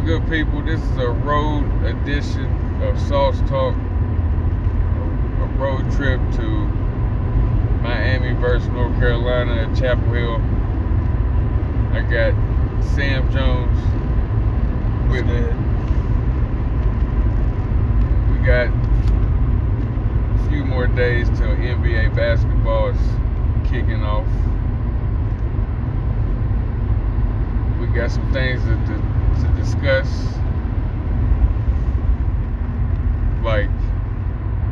on, good people? This is a road edition of Sauce Talk. A road trip to Miami versus North Carolina at Chapel Hill. I got Sam Jones with me. We got a few more days till NBA basketball is kicking off. We got some things to, to, discuss, like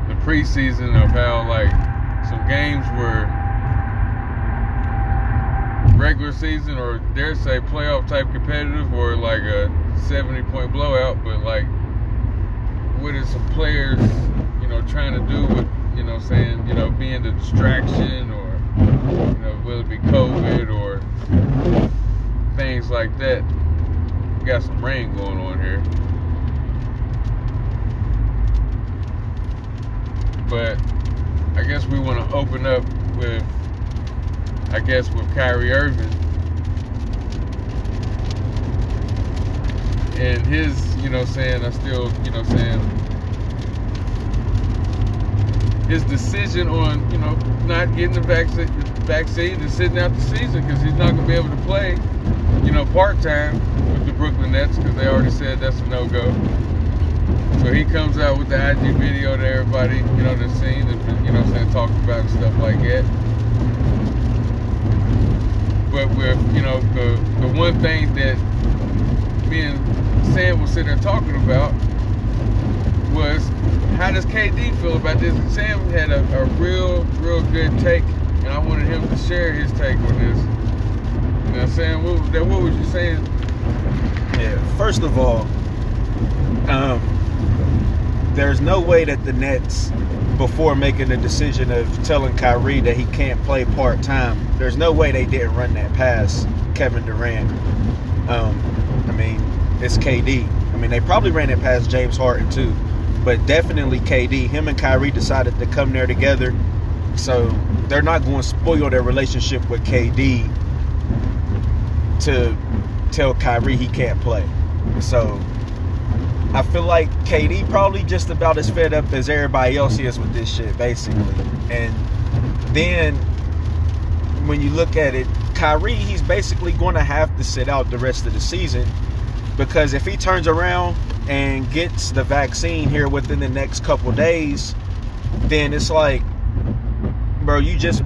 the preseason of how like some games were regular season or dare say playoff type competitive or like a 70 point blowout, but like what is some players, you know, trying to do with, you know, saying, you know, being the distraction or, you know, will it be COVID or things like that. We got some rain going on here. But I guess we want to open up with, I guess, with Kyrie Irving and his, you know, saying I still, you know, saying his decision on, you know, not getting the vaccine, vaccine and sitting out the season because he's not going to be able to play, you know, part time Brooklyn Nets because they already said that's a no go. So he comes out with the IG video to everybody, you know, that's seen and, you know, saying, talking about and stuff like that. But with, you know, the, the one thing that me and Sam was sitting there talking about was how does KD feel about this? And Sam had a, a real, real good take, and I wanted him to share his take on this. Know, Sam, what, what was you saying? Yeah, first of all, um, there's no way that the Nets, before making the decision of telling Kyrie that he can't play part time, there's no way they didn't run that past Kevin Durant. Um, I mean, it's KD. I mean, they probably ran it past James Harden too, but definitely KD. Him and Kyrie decided to come there together, so they're not going to spoil their relationship with KD to tell Kyrie he can't play. So I feel like KD probably just about as fed up as everybody else is with this shit, basically. And then when you look at it, Kyrie, he's basically going to have to sit out the rest of the season because if he turns around and gets the vaccine here within the next couple days, then it's like, bro, you just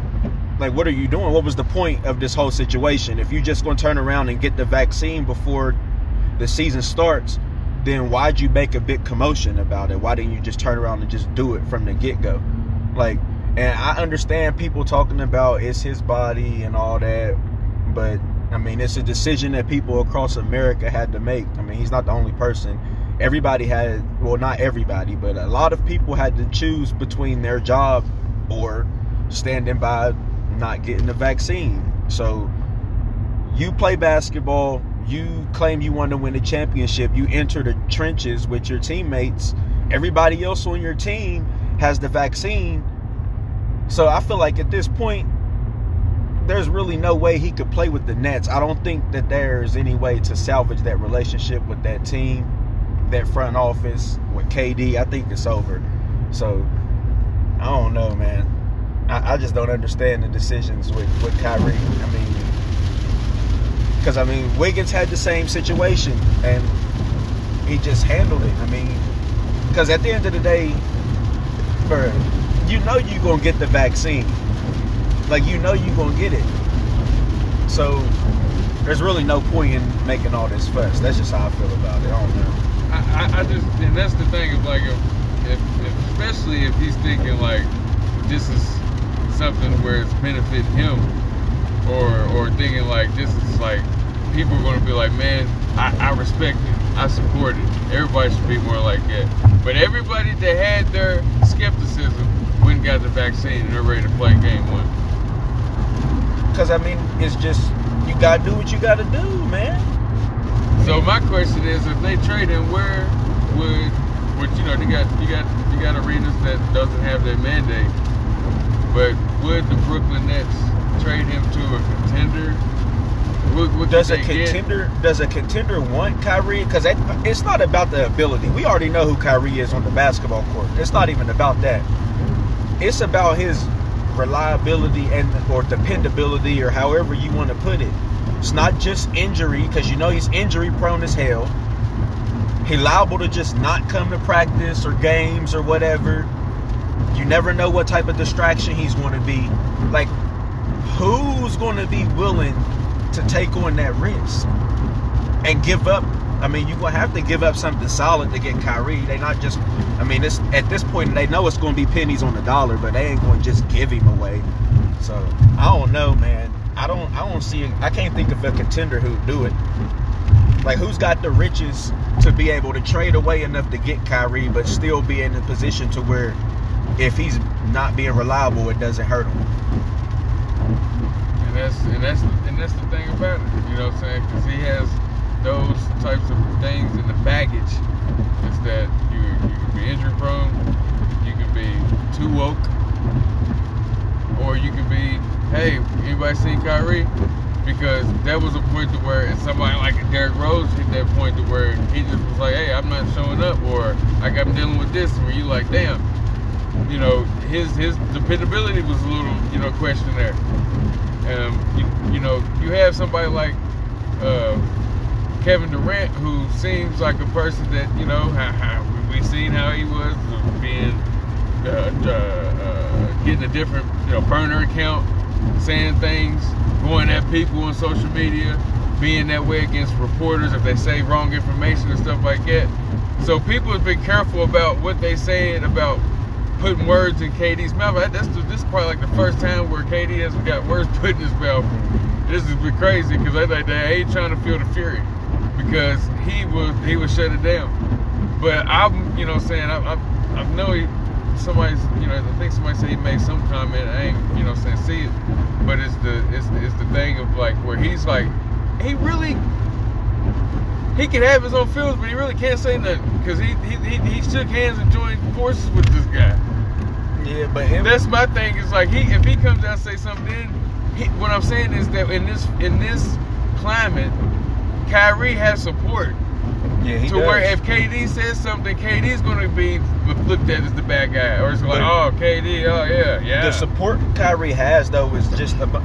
like, what are you doing? What was the point of this whole situation? If you're just going to turn around and get the vaccine before the season starts, then why'd you make a big commotion about it? Why didn't you just turn around and just do it from the get go? Like, and I understand people talking about it's his body and all that, but I mean, it's a decision that people across America had to make. I mean, he's not the only person. Everybody had, well, not everybody, but a lot of people had to choose between their job or standing by not getting the vaccine. So you play basketball, you claim you want to win a championship, you enter the trenches with your teammates. Everybody else on your team has the vaccine. So I feel like at this point, there's really no way he could play with the Nets. I don't think that there's any way to salvage that relationship with that team, that front office, with KD. I think it's over. So I don't know, man. I, I just don't understand the decisions with, with Kyrie. I mean, because I mean, Wiggins had the same situation and he just handled it. I mean, because at the end of the day, bro, you know you're gonna get the vaccine. Like you know you're gonna get it. So there's really no point in making all this fuss. That's just how I feel about it. I don't know. I, I, just, and that's the thing is like, if, if, especially if he's thinking like this is something where it's benefiting him, or or thinking like this is like people are gonna be like, man, I, I respect it, I support it. Everybody should be more like that. But everybody that had their skepticism went and got the vaccine and they're ready to play game one. Because I mean, it's just you gotta do what you gotta do, man. So my question is, if they trade him, where would, would you know, you got you got you got arenas that doesn't have that mandate, but would the Brooklyn Nets trade him to a contender What, what does a contender does a contender want Kyrie? Because it's not about the ability. We already know who Kyrie is on the basketball court. It's not even about that. It's about his reliability and or dependability or however you want to put it. It's not just injury because you know he's injury prone as hell. He liable to just not come to practice or games or whatever. You never know what type of distraction he's going to be. Like, who's going to be willing to take on that risk and give up? I mean, you're going to have to give up something solid to get Kyrie. They're not just, I mean, it's at this point they know it's going to be pennies on the dollar, but they ain't going to just give him away. So I don't know, man. I don't, I don't see. I can't think of a contender who'd do it. Like, who's got the riches to be able to trade away enough to get Kyrie, but still be in a position to where if he's not being reliable, it doesn't hurt him. And that's and that's and that's the thing about it. You know what I'm saying? Because he has those types of things in the baggage. Is that you you can be injury prone, you can be too woke, or you can be, hey, anybody seen Kyrie? Because that was a point to where and somebody like Derrick Rose hit that point to where he just was like, hey, I'm not showing up, or like I'm dealing with this, where you like, damn, you know, his his dependability was a little, you know, question there. Um, you, you know, you have somebody like uh, Kevin Durant who seems like a person that, you know, how, how, we seen how he was being uh, uh, uh, getting a different, you know, burner account, saying things, going at people on social media, being that way against reporters if they say wrong information and stuff like that. So people have been careful about what they saying about putting words in KD's mouth. That's this is probably like the first time where KD has got words put in his mouth. This has been crazy because they like they ain't trying to feel the fury because he was he was shut it down. But I'm you know saying I I, I know he somebody's you know I think somebody said he made some comment. I ain't you know saying see it, but it's the it's it's the thing of like where he's like he really he can have his own feelings, but he really can't say nothing because he, he he he shook hands and joined forces with this guy. Yeah, but him, That's my thing. Is like he if he comes out and say something, then he, what I'm saying is that in this in this climate, Kyrie has support. yeah, he to does. where if KD says something, KD is going to be looked at as the bad guy, or it's like, But- oh, KD, oh yeah, yeah. the support Kyrie has though is just about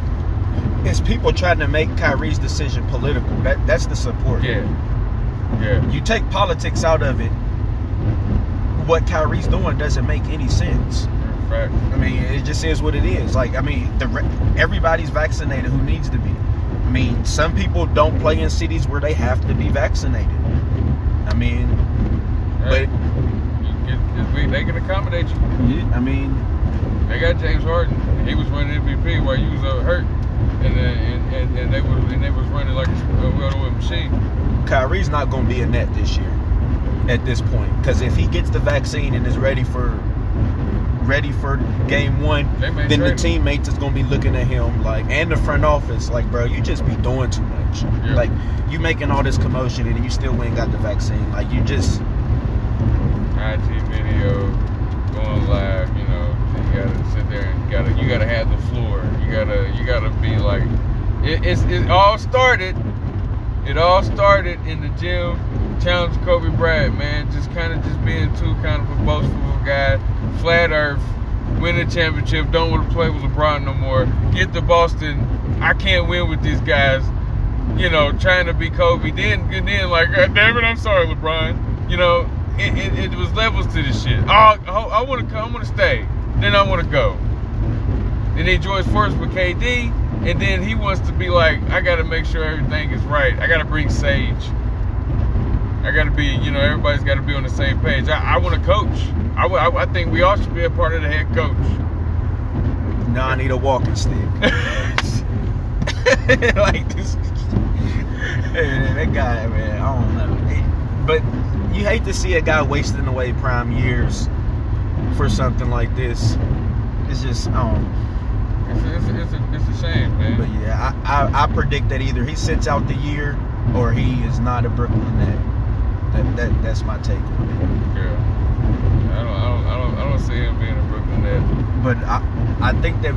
it's people trying to make Kyrie's decision political. That that's the support. yeah, yeah, You take politics out of it, what Kyrie's doing doesn't make any sense. fact. I mean, it just is what it is. Like, I mean, the re- everybody's vaccinated who needs to be. I mean, some people don't play in cities where they have to be vaccinated. I mean, Hey, you get- they can accommodate you. yeah, I mean, They got James Harden. He was running MVP while you was uh, hurt, and, uh, and and and they was and they was running like a well-oiled machine. Kyrie's not going to be a net this year at this point because if he gets the vaccine and is ready for ready for game one, then the teammates is going to be looking at him like and the front office like, bro, you just be doing too much. Yeah. Like you making all this commotion and you still ain't got the vaccine. Like you just IG video, going live. You know, you gotta sit there and you gotta you gotta have the floor. You gotta you gotta be like, it, it's it all started. It all started in the gym. Challenge Kobe Bryant, man, just kind of just being too kind of a boastful guy, flat Earth, win a championship, don't want to play with LeBron no more. Get to Boston, I can't win with these guys. You know, trying to be Kobe. Then, then like, God damn it, I'm sorry, LeBron. You know, it, it, it was levels to this shit. Oh, I, want to come, I want to stay. Then I want to go. Then he joins forces with KD, and then he wants to be like, I got to make sure everything is right. I got to bring Sage. I got to be, you know, everybody's got to be on the same page. I, I want to coach. I, I, I think we all should be a part of the head coach. nah, I need a walking stick. like this. Hey, that guy, man, I don't know. But you hate to see a guy wasting away prime years for something like this. It's just, I don't know. It's a, it's it's a, it's a shame, man. But yeah, I, I, I predict that either he sits out the year or he is not a Brooklyn net. That, that that's my take on it. Yeah. I don't, I don't, I don't, I don't see him being a Brooklyn net. But I I think that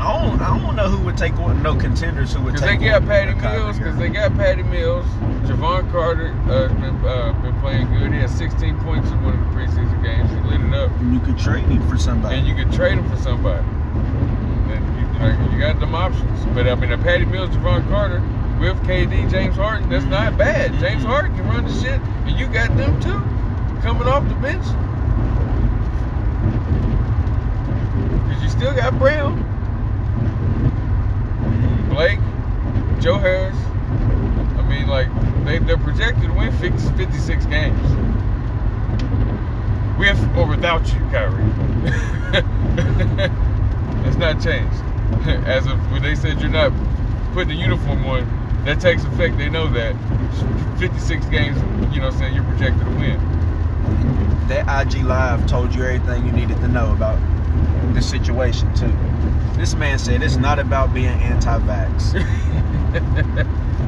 I don't, I don't know who would take one. No contenders who would take. they got Patty Mills. Because they got Patty Mills. Jevon Carter uh, been uh, been playing good. He had 16 points in one of the preseason games. He lit it up. And you could trade him for somebody. And you could trade him for somebody. And you, you, got them options. But I mean, a Patty Mills, Jevon Carter with KD, James Harden, that's not bad. James Mhm. Harden can run the shit, and you got them too coming off the bench. Because you still got Brown, Blake, Joe Harris. I mean, like, they, they're projected to win 50, 56 games. With or without you, Kyrie. It's not changed. As of when they said you're not putting the uniform on, that takes effect. They know that. 56 games, you know what I'm saying, you're projected to win. that IG Live told you everything you needed to know about the situation too. This man said it's not about being anti-vax.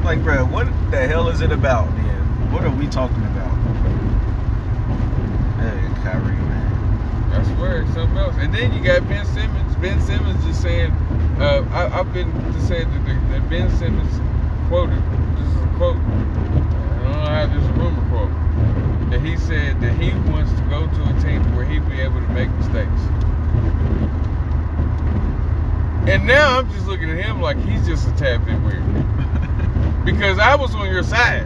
like, bro, what the hell is it about, man? What are we talking about? Hey, Kyrie, man. Swear, it's something else. And then you got Ben Simmons. Ben Simmons just saying, uh, I, I've been just saying that, the, that Ben Simmons quoted, this is a quote, I don't know how this is a rumor quote, that he said that he wants to go to a team where he'd be able to make mistakes. And now I'm just looking at him like he's just a tad bit weird. Because I was on your side.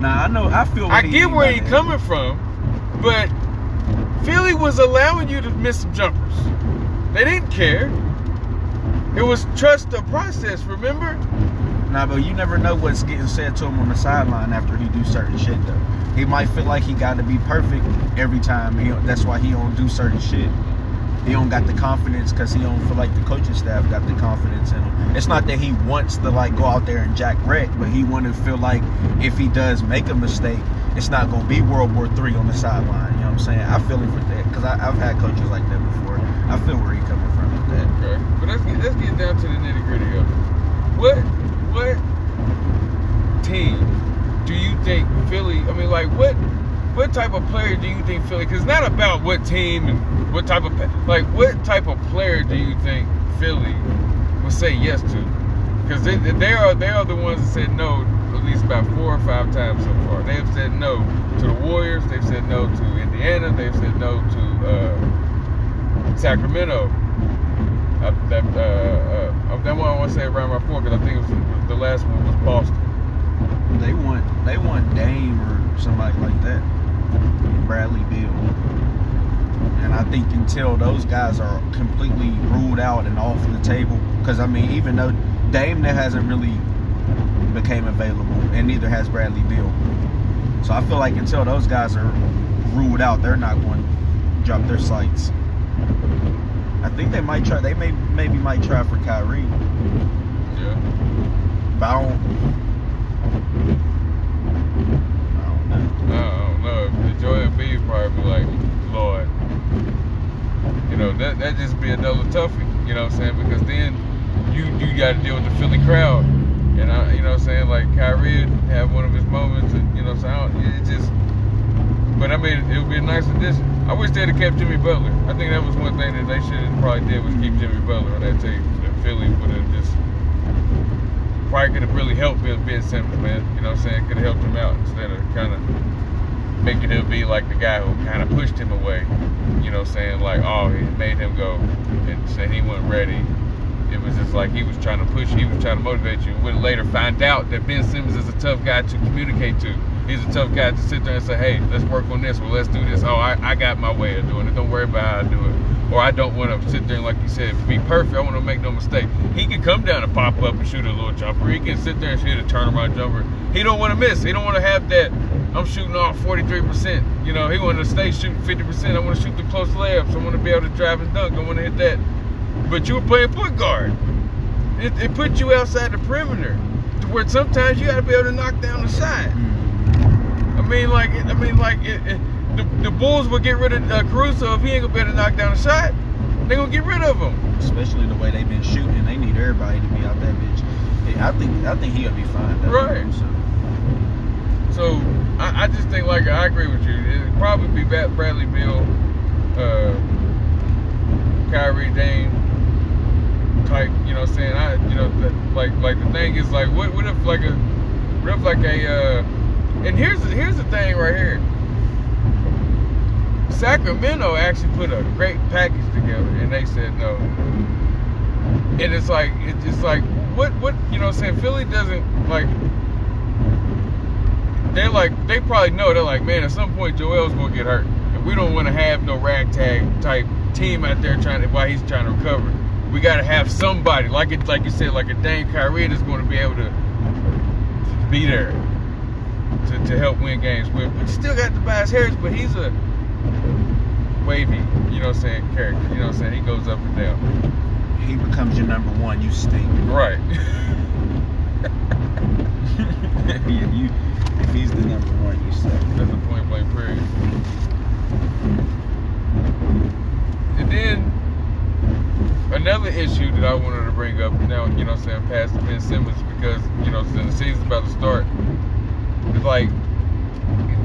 Nah, I know. I feel. I get where he's coming from, but Philly was allowing you to miss some jumpers. They didn't care. It was trust the process, remember? Nah, but you never know what's getting said to him on the sideline after he do certain shit though. He might feel like he got to be perfect every time. He, that's why he don't do certain shit. He don't got the confidence because he don't feel like the coaching staff got the confidence in him. It's not that he wants to like go out there and jack wreck, but he want to feel like if he does make a mistake, it's not gonna be World War Three on the sideline. You know what I'm saying? I feel him for that because I've had coaches like that before. I feel where he coming from with that. Okay. But let's get let's get down to the nitty gritty of it. What what team do you think Philly? I mean, like what what type of player do you think Philly? Because it's not about what team and what type of like what type of player do you think Philly would say yes to? Because they, they are they are the ones that said no at least about four or five times so far. They have said no to the Warriors. They've said no to Indiana. They've said no to uh, Sacramento. Uh, that uh, uh, that one I want to say around my four because I think it was the last one was Boston. They want they want Dame or somebody like that. Bradley Beal. And I think until those guys are completely ruled out and off the table, because I mean, even though Dame that hasn't really became available, and neither has Bradley Beal. So I feel like until those guys are ruled out, they're not going to drop their sights. I think they might try. They may maybe might try for Kyrie, Yeah. but I don't. I don't know. I don't know. The Joel Embiid probably like, Lord. You know, that that just be another toughie, you know what I'm saying? Because then you you gotta deal with the Philly crowd. And I you know what I'm saying, like Kyrie have one of his moments and you know what I'm saying, it just but I mean it would be a nice addition. I wish they'd have kept Jimmy Butler. I think that was one thing that they should have probably did was keep Jimmy Butler on that team. That Philly would have just probably could have really helped Ben, ben Simmons, man. You know what I'm saying? Could have helped him out instead of kind of making him be like the guy who kind of pushed him away. You know saying? Like, oh, he made him go and said he wasn't ready. It was just like he was trying to push he was trying to motivate you. Would later find out that Ben Simmons is a tough guy to communicate to. He's a tough guy to sit there and say, hey, let's work on this. Well, let's do this. Oh, I, I got my way of doing it. Don't worry about how I do it. Or I don't want to sit there and, like you said, be perfect. I want to make no mistake. He can come down and pop up and shoot a little jumper. He can sit there and shoot a turnaround jumper. He don't want to miss. He don't want to have that. I'm shooting off 43%. You know, he want to stay shooting 50%. I want to shoot the close layups. I want to be able to drive and dunk. I want to hit that. But you were playing point guard. It, it put you outside the perimeter to where sometimes you got to be able to knock down the shot. Mm-hmm. I mean, like, I mean, like, it, it, the, the Bulls will get rid of uh, Caruso if he ain't gonna be able to knock down a shot. They gonna get rid of him. especially the way they've been shooting. They need everybody to be out that bitch. I think I think he'll be fine. Though, Right. So, So I, I just think, like, I agree with you. It'd probably be Bradley Beal, uh, Kyrie Dame, type. You know, what I'm saying I, you know, the, like like the thing is like, what what if like a, what if like a, uh, and here's here's the thing right here. Sacramento actually put a great package together, and they said no. And it's like it's just like what what you know what I'm saying Philly doesn't like they're like they probably know they're like man at some point Joel's gonna get hurt and we don't want to have no ragtag type team out there trying to while he's trying to recover. We got to have somebody like it like you said like a Dame Kyrie that's going to be able to be there to, to help win games. We, we still got Tobias Harris, but he's a wavy, you know what I'm saying, character. You know what I'm saying? He goes up and down. He becomes your number one. You stink. Right. yeah, you. If he's the number one, you suck. That's a point blank period. And then another issue that I wanted to bring up now, you know what I'm saying, past Ben Simmons, because, you know, since the season's about to start. It's like,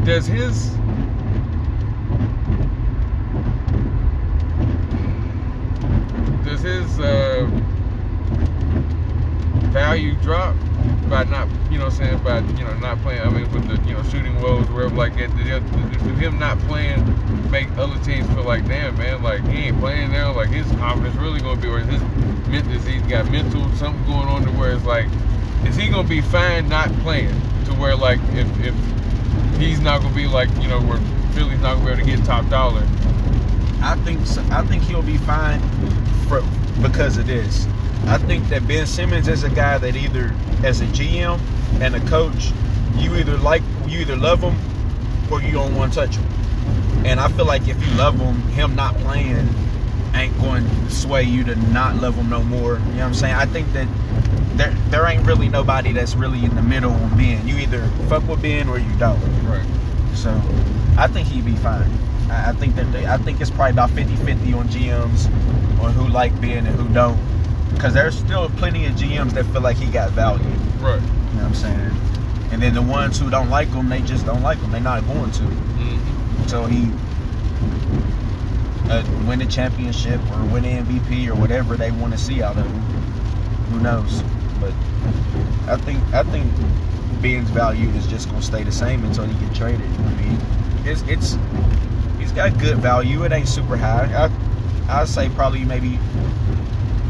does his does his uh, value drop by not, you know, saying by you know not playing? I mean, with the you know shooting woes, wherever like that. Him not playing make other teams feel like, damn man, like he ain't playing now? Like his confidence really gonna be, or his is he's got mental something going on to where it's like, is he gonna be fine not playing? To where like if if he's not gonna be like you know where Philly's not gonna be able to get top dollar. I think so, I think he'll be fine for because of this. I think that Ben Simmons is a guy that either as a GM and a coach, you either like you either love him or you don't want to touch him. And I feel like if you love him, him not playing ain't going to sway you to not love him no more. You know what I'm saying? I think that there there ain't really nobody that's really in the middle on Ben. You either fuck with Ben or you don't. Right. So I think he'd be fine. I, I think that they, I think it's probably about 50-50 on GMs on who like Ben and who don't. Because there's still plenty of GMs that feel like he got value. Right. You know what I'm saying? And then the ones who don't like him, they just don't like him. They're not going to. Mm-hmm. Until he uh, win a championship or win an MVP or whatever they want to see out of him. Who knows? But I think I think Ben's value is just gonna stay the same until he get traded. I mean, it's it's got good value. It ain't super high. I I'd say probably maybe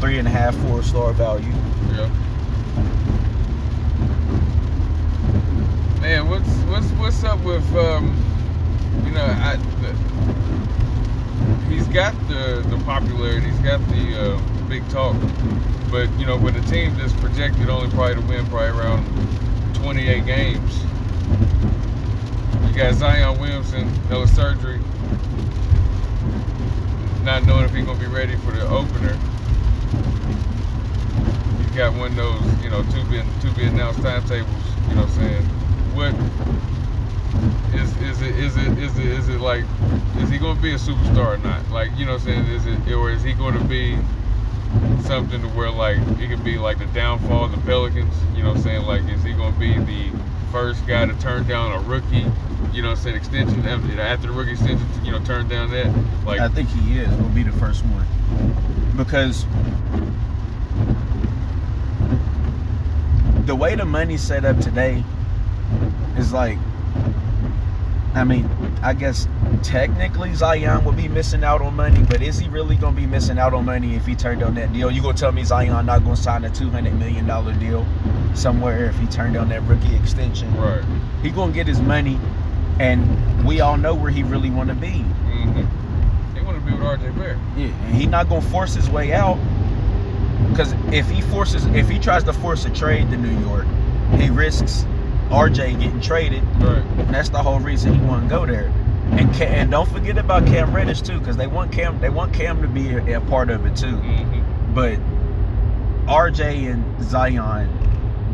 three and a half, four star value. Yeah. Man, what's what's what's up with um, you know, I the, he's got the the popularity, he's got the uh, big talk, but you know, with a team that's projected only probably to win probably around 28 games, you got Zion Williamson, hella surgery, not knowing if he's gonna be ready for the opener. He's got one of those, you know, two be two be announced timetables. You know what I'm saying? What is is it is it is it is it like is he to be a superstar or not? Like you know what I'm saying? Is it or is he to be something to where like it could be like the downfall of the Pelicans? You know what I'm saying? Like is he to be the first guy to turn down a rookie? You know I'm? Extension um, after the rookie extension, you know, turn down that. Like I think he is. Will be the first one because the way the money's set up today is like I mean, I guess technically Zion would be missing out on money, but is he really gonna be missing out on money if he turned down that deal? You gonna tell me Zion not gonna sign a two hundred million dollar deal somewhere if he turned down that rookie extension? right. He gonna get his money, and we all know where he really want to be. Mm-hmm. They want to be with RJ Barrett. Yeah, and he not gonna force his way out. Because if he forces, if he tries to force a trade to New York, he risks RJ getting traded. Right. And that's the whole reason he want to go there. And Cam, and don't forget about Cam Reddish too, because they want Cam they want Cam to be a, a part of it too. Mm-hmm. But RJ and Zion,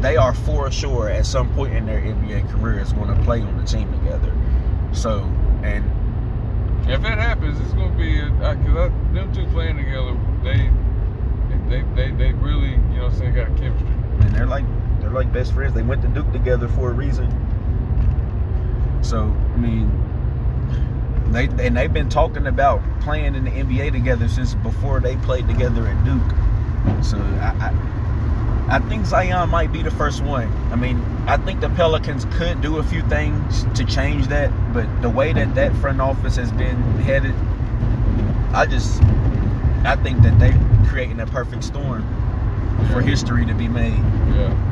they are for sure at some point in their NBA careers going to play on the team together. So and If that happens, it's gonna be uh, because them two playing together, they they they they really you know what I'm saying got chemistry. and they're like they're like best friends. They went to Duke together for a reason. So I mean, they and they've been talking about playing in the NBA together since before they played together at Duke. So I, I, I think Zion might be the first one. I mean, I think the Pelicans could do a few things to change that, but the way that that front office has been headed, I just, I think that they're creating a perfect storm for history to be made. Yeah.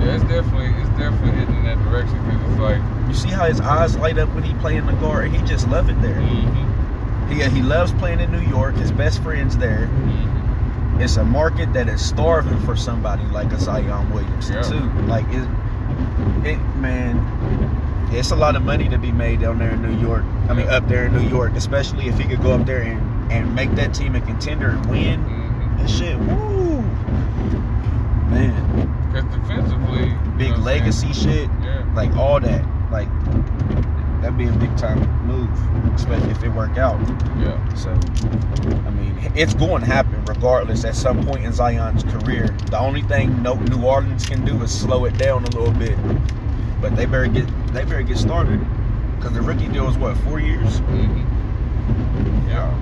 Yeah, it's definitely it's definitely heading in that direction because it's like, You see how his eyes light up when he play in the guard? He just love it there. mm-hmm, He, he loves playing in New York. His best friend's there. mm-hmm. It's a market that is starving for somebody like a Zion Williamson Yeah. too. Like it, it man, it's a lot of money to be made down there in New York. I mean, up there in New York, especially if he could go up there and, and make that team a contender and win mm-hmm. and shit. Woo, man, Because defensively, big know what I'm legacy shit. Yeah. like all that, like that'd be a big time move, especially if it work out. Yeah. So, I mean, it's going to happen regardless at some point in Zion's career. The only thing no, New Orleans can do is slow it down a little bit. But they better get they better get started because the rookie deal is what four years. Mm-hmm. Yeah.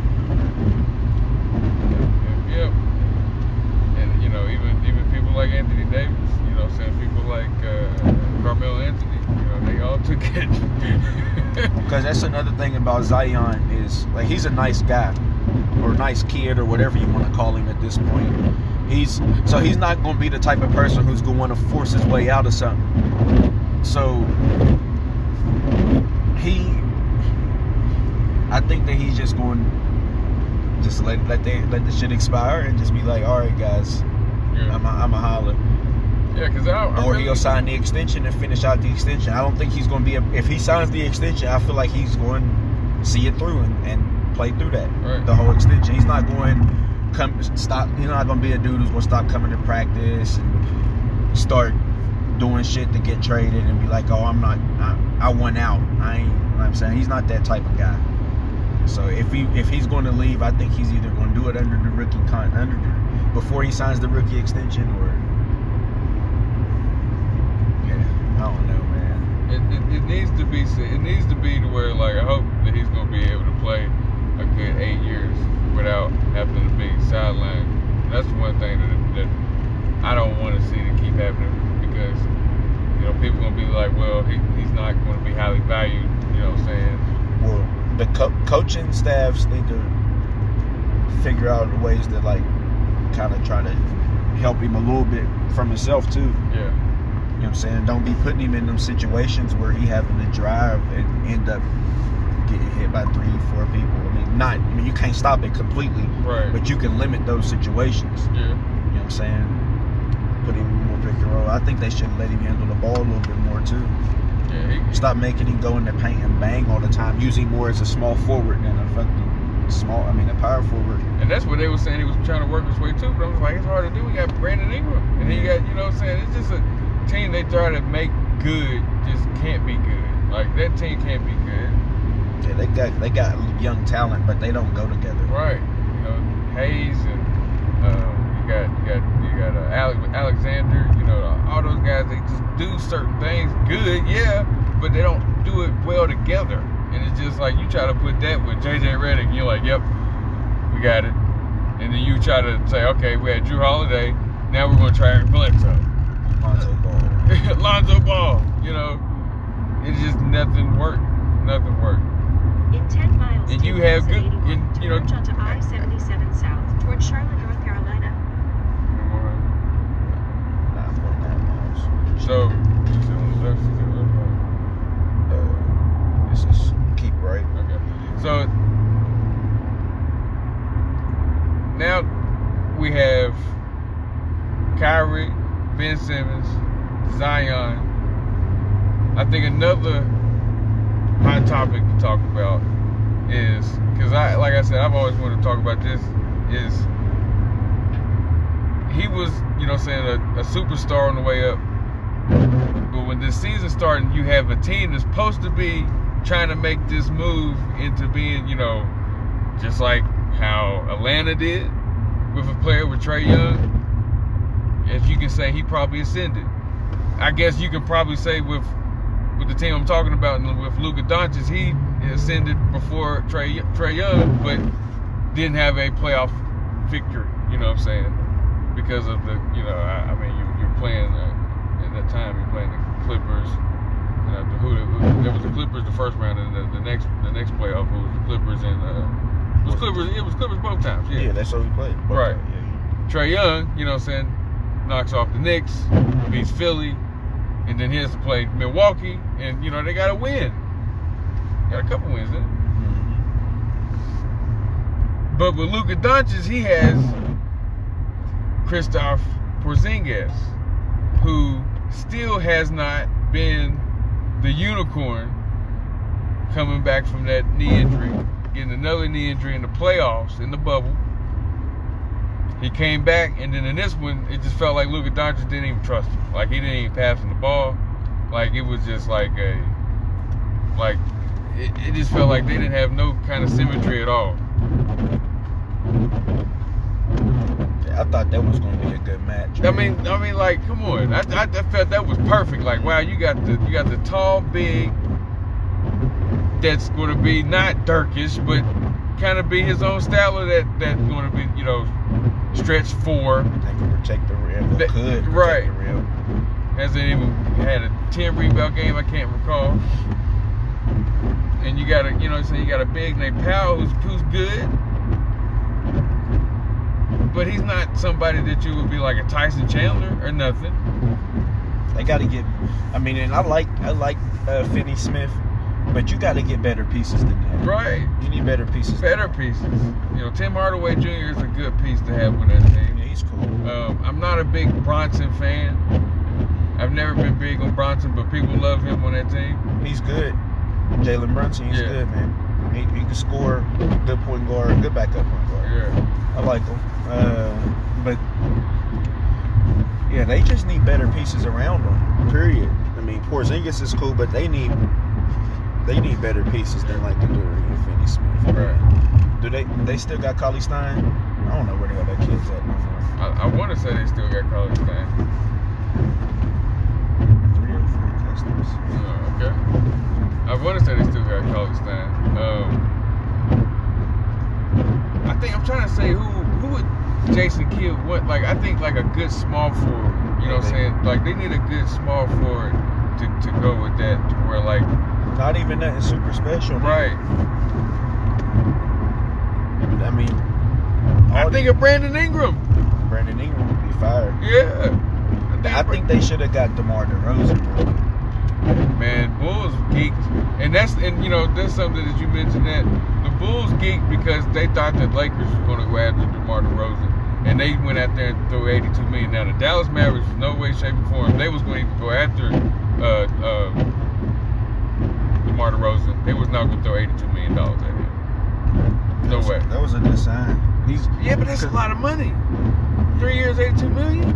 Yeah. yeah. And you know, even even people like Anthony Davis, you know, saying people like uh, Carmelo Anthony, you know, they all took it. Because that's another thing about Zion is like he's a nice guy or a nice kid or whatever you want to call him at this point. He's so he's not going to be the type of person who's going to force his way out of something. So he, I think that he's just going just let let they let the shit expire and just be like, all right, guys, yeah. I'm a, I'm a holler. Yeah, because Or really, he'll sign the extension and finish out the extension. I don't think he's going to be a. If he signs the extension, I feel like he's going to see it through and, and play through that Right. the whole extension. He's not going come stop. He's not going to be a dude who's going to stop coming to practice and start doing shit to get traded and be like, oh, I'm not. I, I won out. I ain't. You know what I'm saying he's not that type of guy. So if he if he's going to leave, I think he's either going to do it under the rookie con under the, before he signs the rookie extension or yeah, I don't know, man. It, it, it needs to be it needs to be to where like I hope that he's gonna be able to play a good eight years without having to be sidelined. That's one thing that, that I don't want to see to keep happening because you know people gonna be like, well, he, he's not going to be highly valued. You know what I'm saying? Well, the co- coaching staffs need to figure out ways to like kind of try to help him a little bit from himself too. Yeah, know what I'm saying? Don't be putting him in them situations where he having to drive and end up getting hit by three, four people. I mean, not. I mean, you can't stop it completely, right. but you can limit those situations. yeah, You know what I'm saying? Put him in more pick and roll. I think they should let him handle the ball a little bit more too. yeah. He, Stop making him go in the paint and bang all the time. Use him more as a small forward than a fucking small. I mean, a power forward. And that's what they were saying he was trying to work his way too. But I was like, it's hard to do. We got Brandon Ingram, and he got you know what I'm saying. It's just a team they try to make good, just can't be good. Like that team can't be good. Yeah, they got they got young talent, but they don't go together. Right. You know, Hayes and um, you got you got you got uh, Alex, Alexander. You know, all those guys they just do certain things good, yeah, but they don't do it well together. And it's just like you try to put that with JJ Redick, and you're like, yep, we got it. And then you try to say, okay, we had Jrue Holiday, now we're going to try Aaron Bledsoe. Lonzo Ball. Lonzo Ball, you know, it's just nothing worked. Nothing worked. In 10 miles, And you have exit good- 81 you- to you know- merge onto I-77 South toward Charlotte, North Carolina. Nine point nine. So, on the left? Is it on? Uh, this is keep right. Okay. So now we have Kyrie, Ben Simmons, Zion. I think another hot topic to talk about is because I, like I said, I've always wanted to talk about this. Is he was, you know, saying a, a superstar on the way up, but when this season starting, you have a team that's supposed to be trying to make this move into being, you know, just like how Atlanta did with a player with Trae Young. As you can say, he probably ascended. I guess you can probably say with with the team I'm talking about and with Luka Doncic, he ascended before Trae Trae Young, but didn't have a playoff victory. You know what I'm saying? Because of the, you know, I, I mean, you, you're playing uh, at that time. You're playing the Clippers. You know, the, who, who, there was the Clippers the first round, and the, the next the next playoff it was the Clippers and uh, it was Clippers. It was Clippers both times. Yeah, Yeah. that's what we played. Both Right. times, Yeah. Trae Young, you know what I'm saying, knocks off the Knicks, beats Philly, and then he has to play Milwaukee, and you know they got to win. Got a couple wins in. Mhm. But with Luka Doncic, he has Kristaps Porzingis, who still has not been the unicorn coming back from that knee injury, getting another knee injury in the playoffs in the bubble. He came back, and then in this one, it just felt like Luka Doncic didn't even trust him. Like he didn't even pass him the ball. Like it was just like a, like it, it just felt like they didn't have no kind of symmetry at all. I thought that was going to be a good match. I mean, I mean, like, come on. I, I, I felt that was perfect. Like, wow, you got the you got the tall, big. That's going to be not Dirkish, but kind of be his own style of that. That's going to be, you know, stretch four. they can protect the rim. That- could protect right. the rim. Hasn't even had a ten rebound game. I can't recall. And you got a, you know, what I'm you got a big named Powell who's who's good. But he's not somebody that you would be like a Tyson Chandler or nothing. They got to get. I mean, and I like I like uh, Finney Smith, but you got to get better pieces than that. Right. You need better pieces. better pieces. You know, Tim Hardaway Jr. is a good piece to have with that team. Yeah, he's cool. Um, I'm not a big Brunson fan. I've never been big on Brunson, but people love him on that team. He's good. Jalen Brunson, he's Yeah. good, man. He, he can score. Good point guard. Good backup point guard. Yeah. I like him. Uh, but yeah, they just need better pieces around them. Period. I mean, Porzingis is cool, but they need they need better pieces than like the Dury and Finney Smith. Right. Do they? They still got Cauley-Stein? I don't know where the hell that kid's at no more. I, I want to say they still got Cauley-Stein. Three or four customs. Uh, okay. I want to say they still got Cauley-Stein. Um, I think I'm trying to say who who would Jason Kidd what like I think like a good small forward. You know what I'm saying? Like they need a good small forward to, to go with that to where like Not even nothing super special. right. I mean, I think of Brandon Ingram. Brandon Ingram would be fired. Yeah. I think they should have got DeMar DeRozan. bro. man, Bulls geeked, and that's and you know that's something that you mentioned that the Bulls geeked because they thought that Lakers was going to go after DeMar DeRozan, and they went out there and threw 82 million. Now the Dallas Mavericks, no way, shape, or form, they was going to even go after uh, uh, DeMar DeRozan. They was not going to throw 82 million dollars at him. No That was- way. That was a good sign. He's Yeah, but that's a lot of money. Three years, 82 million.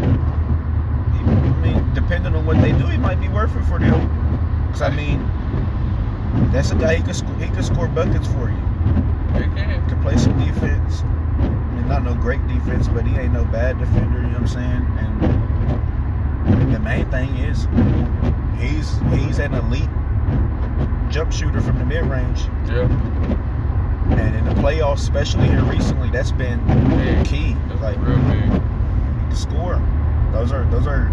I mean, depending on what they do, he might be worth it for them. Cause I mean, that's a guy he could sc- he could score buckets for you. He can. Could play some defense. I mean, not no great defense, but he ain't no bad defender. You know what I'm saying? And the main thing is, he's he's an elite jump shooter from the mid range. Yeah. And in the playoffs, especially here recently, that's been Big. key. That's Like real big. to score. Those are those are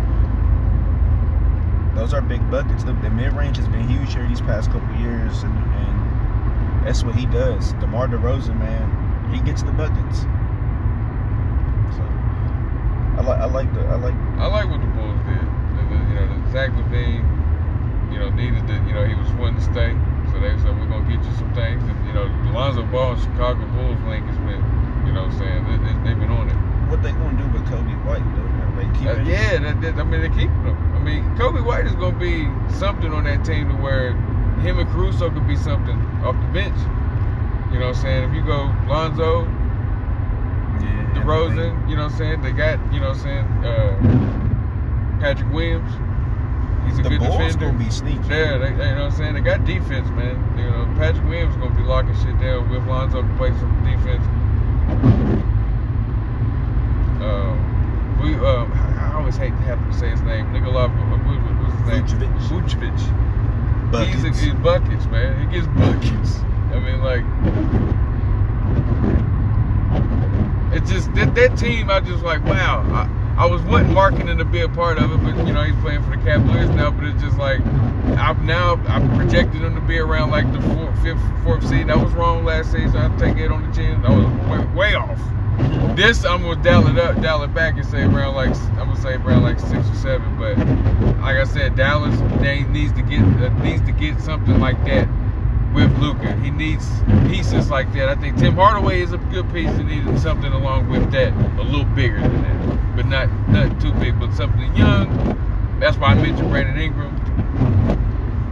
those are big buckets. The, the mid range has been huge here these past couple years, and, and that's what he does. DeMar DeRozan, man, he gets the buckets. So I like I like the I like I like what the Bulls did. The, the, you know, the Zach LaVine, you know, needed to, you know, he was wanting to stay. So they said, we're going to get you some things. And, you know, Lonzo Ball Chicago Bulls link has been, you know what I'm saying, they, they, they've been on it. what they gonna do with Coby White though. They keep Uh, yeah, that, that, I mean, they're keeping him. I mean, Coby White is going to be something on that team to where him and Caruso could be something off the bench. You know what I'm saying? If you go Lonzo, yeah DeRozan, you know what I'm saying? They got, you know what I'm saying, uh, Patrick Williams. He's a The good Bulls defender. gonna be sneaky. Yeah, they, they- you know what I'm saying? They got defense, man. You know, Patrick Williams gonna be locking shit down with Lonzo to play some defense. Um, we, um, I always hate to have to say his name. Nikola, what, what's his name? Vucevic. Vucevic. Buckets. He's, a, he's buckets, man. He gets buckets. I mean, like, It's just that, that team. I just like wow. I, I was wanting Markkanen to be a part of it, but you know he's playing for the Cavaliers now. But it's just like I'm now I'm projected him to be around like the fourth, fifth, fourth seed. That was wrong last season. I take it on the chin. I was way, way off. This I'm gonna dial it up, dial it back, and say around like I'm gonna say around like six or seven. But like I said, Dallas they needs to get uh, needs to get something like that with Luka. He needs pieces like that. I think Tim Hardaway is a good piece and needed something along with that, a little bigger than that, but not not too big, but something young. That's why I mentioned Brandon Ingram.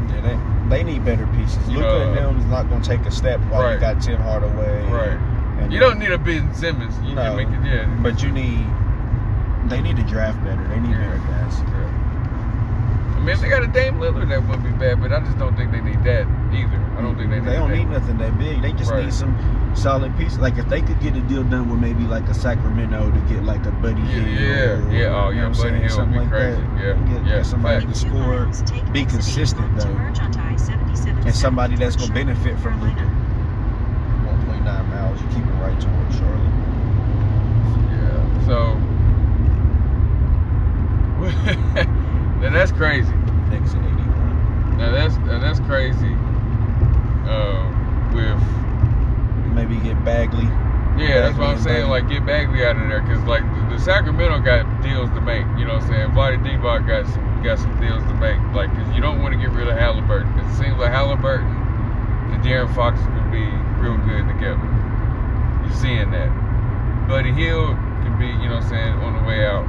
Yeah, they, they need better pieces. Luka know, and them is not going to take a step while Right. you got Tim Hardaway. Right. And You don't need a Ben Simmons. You No. can make it, yeah. But you need. They need to draft better. They need Yeah. better guys. Yeah. I mean, if they got a Dame Lillard, that would be bad, but I just don't think they need that either. I don't think they need that. They don't that. need nothing that big. They just Right. need some solid pieces. Like if they could get a deal done with maybe like a Sacramento to get like a Buddy Yeah, Hield. yeah, or, yeah. Oh, you know yeah, what I'm Buddy saying? Hield would Something be like crazy. That. Yeah, Get, yeah. get somebody Fact. to score. be consistent, 81 to though. merge onto I-77 And somebody that's gonna benefit from Charlotte, Luka. 1.9 miles. You keep it right towards Charlotte. Yeah. So, now that's crazy. Exit 81. Now that's now that's crazy. Um, with Maybe get Bagley. Yeah, that's what I'm saying. and Like, get Bagley out of there, cause like the, the Sacramento got deals to make. You know what I'm saying? Vlade Divac got some got some deals to make. Like, cause you don't want to get rid of Halliburton, cause it seems like Halliburton and De'Aaron Fox could be real good together. You're seeing that. Buddy Hield could be, you know what I'm saying, on the way out.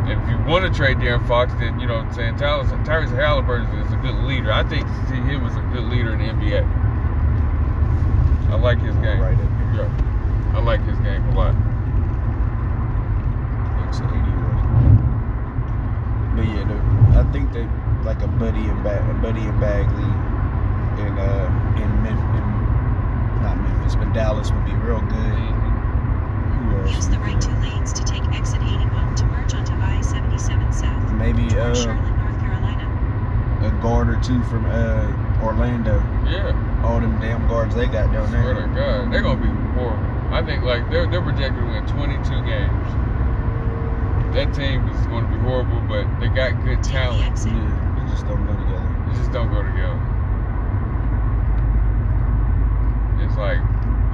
And if you want to trade De'Aaron Fox, then you know what I'm saying, Tyrese, Tyrese Halliburton is a good leader. I think him as a good leader in the NBA. I like his game. Right. Yeah. I like his game a lot. Exit 81. But yeah, I think that like a Buddy and ba- a Buddy and Bagley in uh in Memphis, in, not Memphis, but Dallas would be real good. Who else? Use the right two lanes to take exit 81 to merge onto I-77 south Maybe uh, Charlotte, North Carolina. a guard or two from uh, Orlando. Yeah. All them damn guards they got down Swear to there. God, they're gonna be horrible. I think like they're they're projected to win 22 games. That team is going to be horrible, but they got good Take the talent. exit. Yeah, they just don't go together. They just don't go together. It's like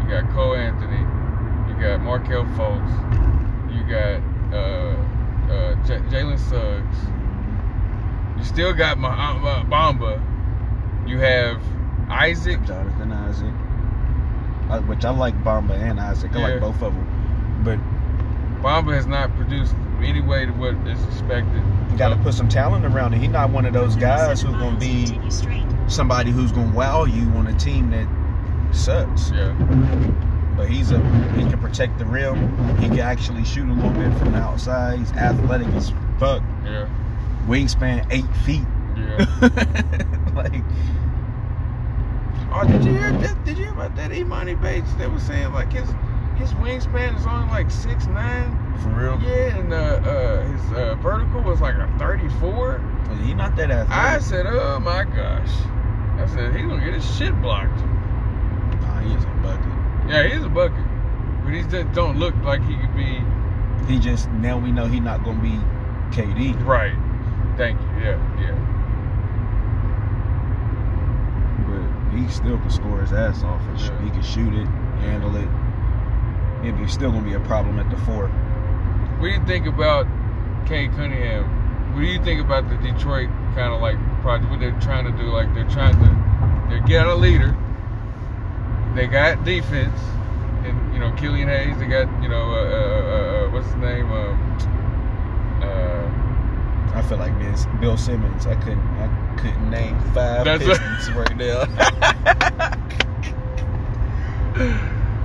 you got Cole Anthony, you got Markelle Fultz, you got uh, uh, J- Jalen Suggs. You still got my uh, Bamba. You have Isaac. Jonathan Isaac, uh, which I like Bamba and Isaac. I Yeah. like both of them. But Bamba has not produced any way to what is expected. you got to put some talent around it. He's not one of those guys who's going to be somebody who's going to wow you on a team that sucks. Yeah, But he's a he can protect the rim. He can actually shoot a little bit from the outside. He's athletic as fuck. yeah, Wingspan eight feet. yeah. like Oh, did you hear that? Did you hear about that Emoni Bates? They were saying like his his wingspan is only like six nine. for real. Yeah, and uh, uh, his uh, vertical was like a thirty four. He not that athletic. I said, oh my gosh. I said he's gonna get his shit blocked. Nah, he is. Yeah, he's a bucket, but he just don't look like he could be He just now we know he not gonna be KD. right. Thank you. Yeah, yeah. But he still can score his ass off and Yeah. he can shoot it, handle it. It'd be still gonna be a problem at the four. What do you think about Cade Cunningham? What do you think about the Detroit kind of like project? What they're trying to do? Like they're trying to they get a leader. They got defense, and you know Killian Hayes. They got you know uh, uh, uh, uh, what's his name? Um, uh, I feel like this Bill Simmons. I couldn't I couldn't name five That's Pistons right now.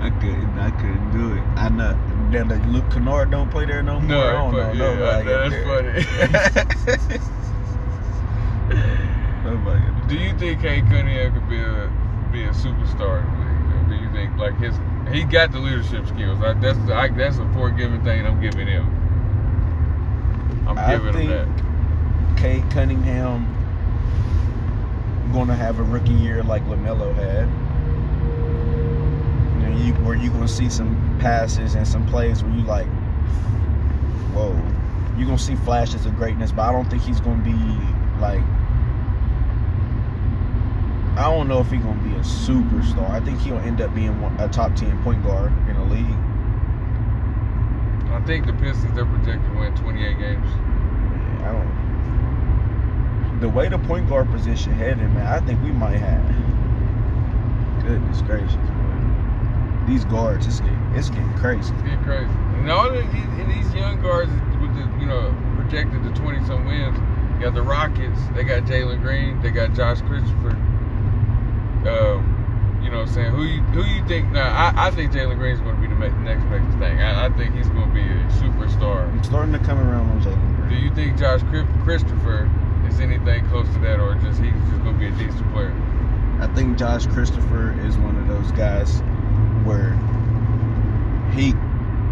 I couldn't I couldn't do it. I know now that Luke Kennard don't play there no more. No, I don't but know yeah, nobody that's there. nobody. do you think Cade Cunningham could be a be a superstar think like his he got the leadership skills? I, that's I, that's a forgiving thing I'm giving him. I'm I giving think him that. Cade Cunningham gonna have a rookie year like LaMelo had. you where you gonna see some passes and some plays where you like, whoa, you gonna see flashes of greatness. But I don't think he's gonna be like. I don't know if he's gonna be a superstar. I think he'll end up being one, a top ten point guard in the league. I think the Pistons they're projected to win 28 games. I don't. The way the point guard position headed, man, I think we might have. Goodness gracious, man. These guards, it's getting, it's getting crazy. It's getting crazy. And all of these, and these young guards with the you know projected to 20 some wins. You got the Rockets. They got Jalen Green. They got Josh Christopher. Um, you know, what I'm saying who you who you think? Now, I, I think Jalen Green's going to be the next biggest thing. I, I think he's going to be a superstar. I'm starting to come around on Jalen Do you think Josh Chri- Christopher is anything close to that, or just he's just going to be a decent player? I think Josh Christopher is one of those guys where he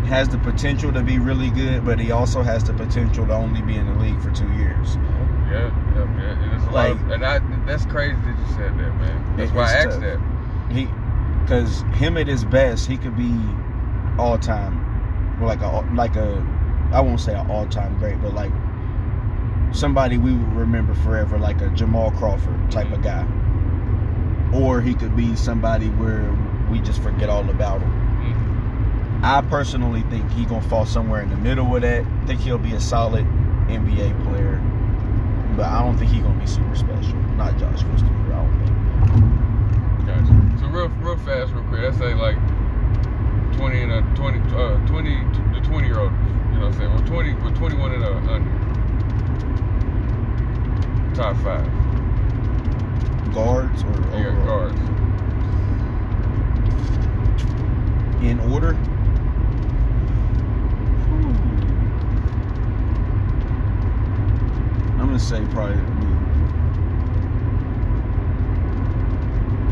has the potential to be really good, but he also has the potential to only be in the league for two years. Yeah, yeah, yeah. And, it's a lot of, Like- and I, that's crazy that you said that, man. That's why I asked tough. that. He, because him at his best, he could be all time, like a like a, I won't say an all time great, but like somebody we will remember forever, like a Jamal Crawford type of guy. Or he could be somebody where we just forget all about him. Mhm. I personally think he gonna fall somewhere in the middle of that. I think he'll be a solid NBA player, but I don't think he gonna be super special. Not Josh Christopher. I don't think. Gotcha. So real, real fast, real quick. Let's say like twenty and a 20, uh, 20 to twenty year old. You know what I'm saying? Or twenty, or twenty-one and a under. Top five. Guards or Yeah, overall? guards. in order. Gonna say probably. I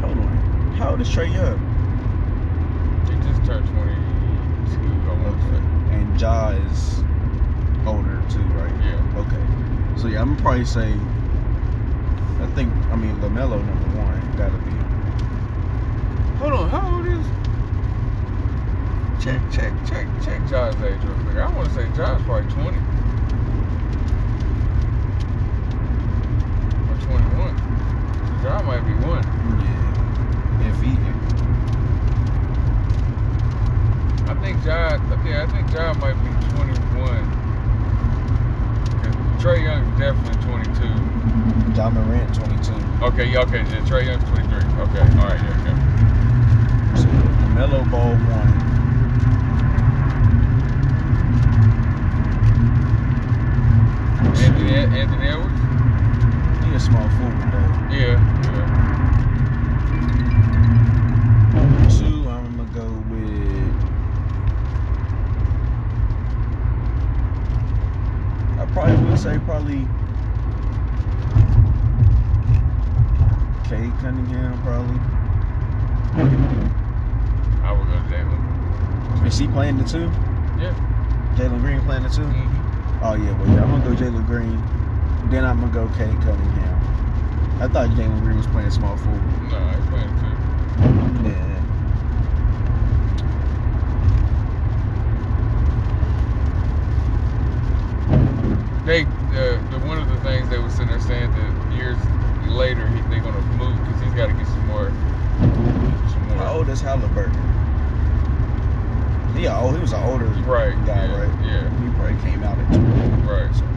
hold on. How old is Trae Young? He just turned twenty-two. I want to say. And Ja is older too, right? Yeah. Okay. So yeah, I'm gonna probably say. I think I mean LaMelo number one gotta be. Hold on, how old is? Check, check, check, check Josh's age real quick. I want to say Josh probably 20. Or 21. Josh might be one. Yeah. If he. I think Josh, yeah, I think Josh might be 21. 'Cause Trae Young's definitely 22. John Morant 22. Okay, yeah, okay, yeah, Trae Young's 23. Okay, all right, yeah, yeah. So Melo Ball one. Anthony, Anthony Edwards? Small forward though. Yeah, yeah. Two, I'm gonna go with. I probably would say probably. Cade Cunningham probably. I would go Jalen. Is he playing the two? Yeah. Jalen Green playing the 2 Mhm. Oh yeah, well yeah, I'm gonna go Jalen Green. Then I'm gonna go Cade Cunningham. I thought Jalen Green was playing small forward. No, he's playing two. Yeah. They, uh, the, one of the things they were sitting there saying that years later he, they're gonna move because he's got to get some more, some more. How old is Halliburton? Yeah, oh, he was an older Right. guy, yeah, right? Yeah. He probably came out at 20. Right. Uh,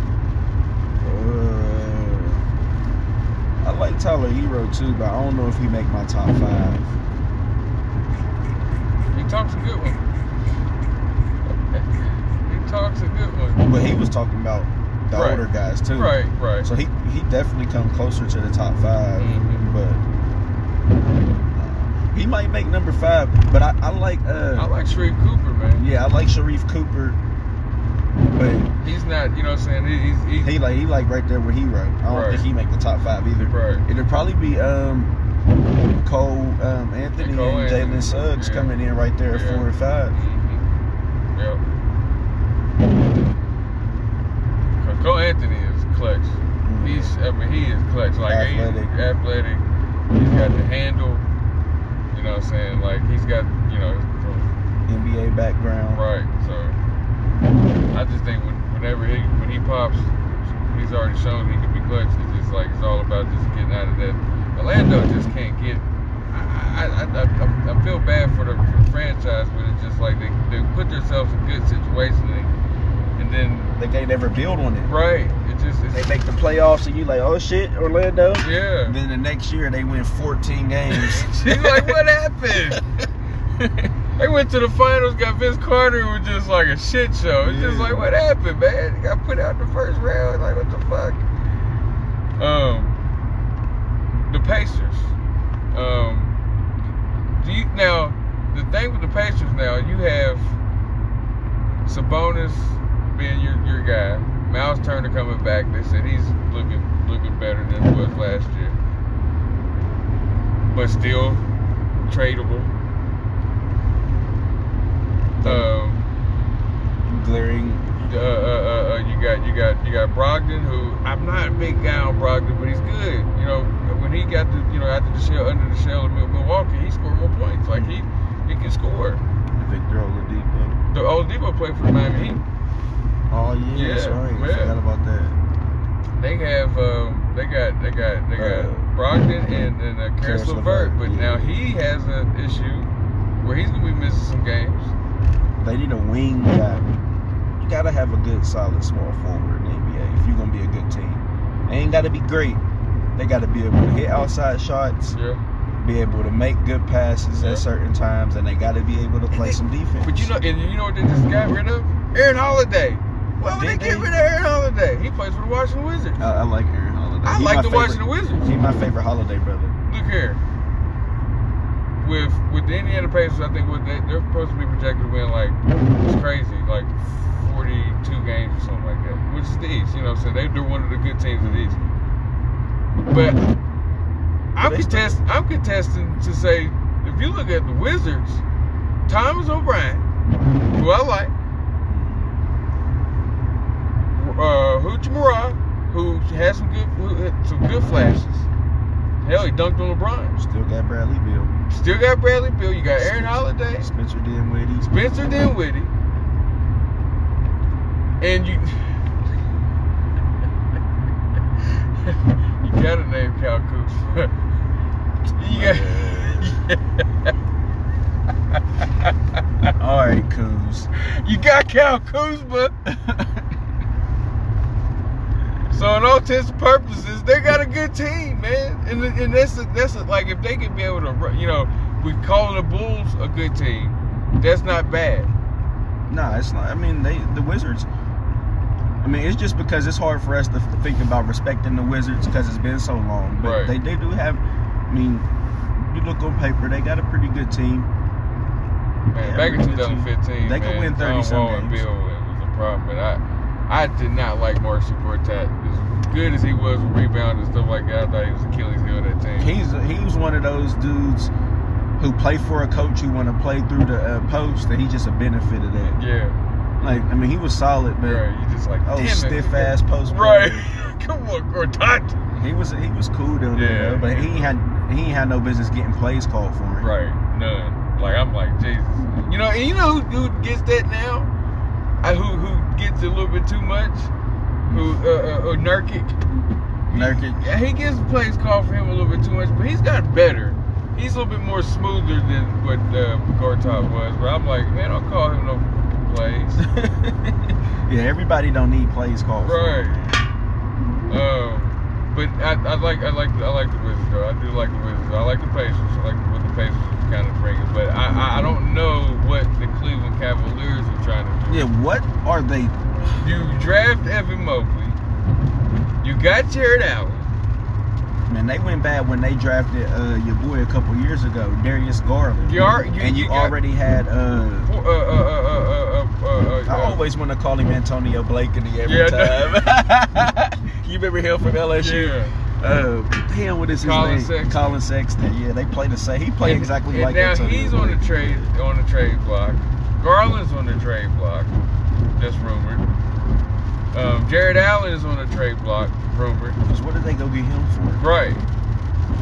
I like Tyler Herro too, but I don't know if he make my top five. He talks a good one. he talks a good one. But he was talking about the Right. older guys too. Right. Right. So he he definitely come closer to the top 5 Mhm. but uh, he might make number five. But I, I like uh I like Sharife Cooper, man. yeah I like Sharife Cooper, but He's not, you know what I'm saying? He, he's, he's, he like he like right there where he wrote. I don't Right. think he make the top five either. right. It'll probably be um Cole um, Anthony And Cole and Jalen Suggs yeah. coming in right there at Yeah. four and 5 Mm-hmm. Yep. Cause Cole Anthony is clutch. He's, I mean, he is clutch. Like Athletic. He, athletic. He's got the handle. You know know what I'm saying? Like he's got, you know, NBA background. right. So I just think when, whenever he when he pops, he's already shown he can be clutch. It's just like it's all about just getting out of that. Orlando just can't get. I I, I, I, I feel bad for the, for the franchise, but it's just like they, they put themselves in good situations, and, and then They can't never build on it. right, it just it's, They make the playoffs and you like, oh shit, Orlando. yeah. And then the next year they win 14 games. She's like, what happened? They went to the finals, got Vince Carter, it was just like a shit show. It's just like, what happened, man? He got put out in the first round. Like, what the fuck? Um, the Pacers. Um, do you now? The thing with the Pacers now, you have Sabonis being your your guy. Miles Turner coming back. They said he's looking looking better than he was last year, but still tradable. Um, Glaring. uh, uh, uh, uh, you got you got you got Brogdon, who I'm not a big guy on Brogdon, but he's good. You know, when he got the you know after the shell under the shell of Milwaukee, he scored more points. Like he he can score. Victor Oladipo. The Oladipo played for Miami Heat. Oh yeah, that's Yeah, right. I forgot about that. They have um, they got they got they got Uh, Brogdon and and uh, Caris LeVert, but yeah. now he has an issue where he's gonna be missing some games. They need a wing guy. You gotta have a good, solid, small forward in the NBA if you're gonna be a good team. They ain't gotta be great. They gotta be able to hit outside shots, Yeah. be able to make good passes Yeah. at certain times, and they gotta be able to play they- some defense. But you know, and you know what they just got rid of? Aaron Holiday. Why would they Did get they? rid of Aaron Holiday? He plays for the Washington Wizards. I, I like Aaron Holiday. I He like the favorite- Washington Wizards. He's my favorite Holiday brother. Look here. With with the Indiana Pacers, I think what they, they're supposed to be projected to win like it's crazy, like 42 games or something like that. Which is the East, you know. So they, they're one of the good teams in the East. But I'm contest, I'm contesting to say if you look at the Wizards, Thomas O'Brien, who I like, uh, Hachimura, who has some good who some good flashes. Hell, he dunked on LeBron. Still got Bradley Beal. Still got Bradley Beal. You got Aaron Holiday, Spencer Dinwiddie. Spencer Dinwiddie, and you. you gotta name Kyle Kuzma. you got. All right, Kuz. you got Kyle Kuzma. So in all intents and purposes, they got a good team, man. And, and that's a, that's a, like if they could be able to, you know, we call the Bulls a good team. That's not bad. Nah, it's not. I mean, they the Wizards. I mean, it's just because it's hard for us to think about respecting the Wizards because it's been so long. But Right. they, they do have. I mean, you look on paper, they got a pretty good team. Man, Yeah, back in really good team. 2015, They could win 30 John some Wall and. Beal was a problem, but I, I did not like Marcin Gortat. As good as he was with rebound and stuff like that, I thought he was Achilles heel of that team. He's he was one of those dudes who play for a coach who want to play through the uh, post, and he just a benefit of that. yeah, Like, I mean, he was solid, but right. You just like oh, damn it. stiff ass post. Right. Come on, Gortat. He was he was cool there, Yeah. though, but he ain't had he had no business getting plays called for him. Right, none. Like I'm like Jesus. You know, and you know who, who gets that now? I, who who gets a little bit too much? Who uh, uh, uh Nurkic. Nurkic. Yeah, he gets plays called for him a little bit too much, but he's got better. He's a little bit more smoother than what uh, Gortat was. But I'm like, man, don't call him no plays. yeah, everybody don't need plays called. Right. Um, but I, I like I like I like the Wizards though. I do like the Wizards. I like the Pacers. I like what the Pacers are kind of bringing. But I, I I don't know what the Cleveland Cavaliers are trying to do. Yeah, what are they? You draft Evan Mobley. You got Jarrett Allen. Man, they went bad when they drafted uh, your boy a couple years ago, Darius Garland. You are- you- and you, you already had. Uh, Uh, uh, uh, uh, uh, uh, uh, I always want to call him Antonio Blakeney every Yeah, time. you remember him from LSU? yeah. Uh, damn, what is his Collin name? Sexton. Collin Sexton. Yeah, they play the same. He played And- exactly and like now Antonio he's on the trade on the trade block. Garland's on the trade block. That's rumored. Um, Jarrett Allen is on the trade block. Rumored. Because what did they go get him for? Right.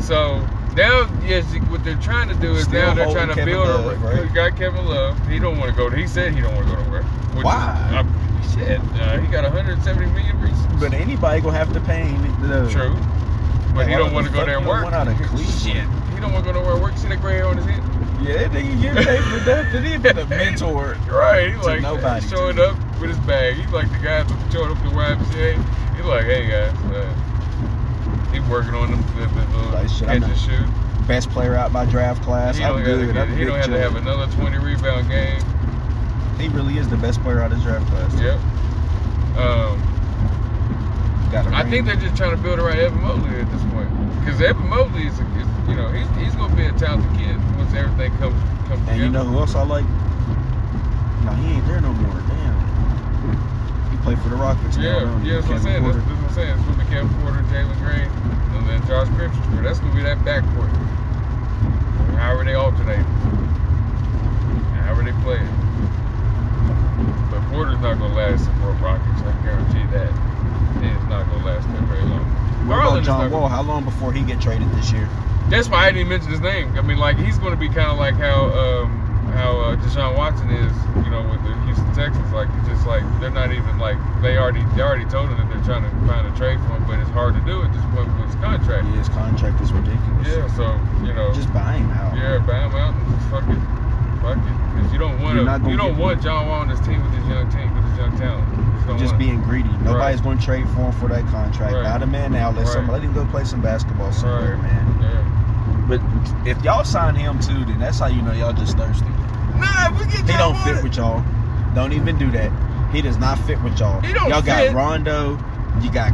So Now, yes, what they're trying to do is Still now they're trying to Kevin build Love, a. right? Got Kevin Love. He don't want to go. He said he don't want to go nowhere. Why? Is, uh, shit, uh, he got 170 million reasons. But anybody gonna have to pay him. The, True. But he don't want to go there and work. out of Shit. He don't want to go nowhere and work. See that gray hair on his head? Yeah, nigga, get paid for nothing. He been a mentor. Right. He like nobody, showing up with his bag. He's like the guy showing up to YMCA. He's like, hey guys, uh, he's working on them the, the, the Like, shit, catch and shoot. Best player out my draft class. He I'm good. to, I'm get, he don't have to have another 20 rebound game. He really is the best player out of his draft class. Yep. Um, Got a I think they're just trying to build around Evan Mobley at this point. Because Evan Mobley is, is, you know, he's, he's going to be a talented kid once everything comes comes And you know together. who else I like? No, he ain't there no more. Damn. He played for the Rockets. now, Yeah, he? yeah, that's what I'm saying. That's, Porter. that's what I'm saying. It's going to be Kevin Porter, Jalen Green, and then Josh Grimstrom. That's going to be that backcourt. However they alternate. However they play it. But Porter's not going to last for Rockets. I guarantee that. He's not to last there very long. What Garland about John gonna- Wall? How long before he get traded this year? That's why I didn't even mention his name. I mean, like he's going to be kind of like how um, how uh, Deshaun Watson is, you know, with the Houston Texans. Like it's just like they're not even like they already they already told him that they're trying to find a trade for him, but it's hard to do at this point with his contract. Yeah, his contract is ridiculous. Yeah, so you know, Just buy him out. yeah, buy him out and just fuck it, fuck it, because you don't want to you don't want John Wall on this team with this young team with this young talent. Just don't Just want being greedy. Nobody's going to trade for him for that contract. Right. Buy the man now. Let Right. some. Let him go play some basketball somewhere, Right. man. Yeah. But if y'all sign him too, then that's how you know y'all just thirsty. Nah, we get He don't fit Wall. with y'all. Don't even do that. He does not fit with y'all. He don't y'all fit. got Rondo. You got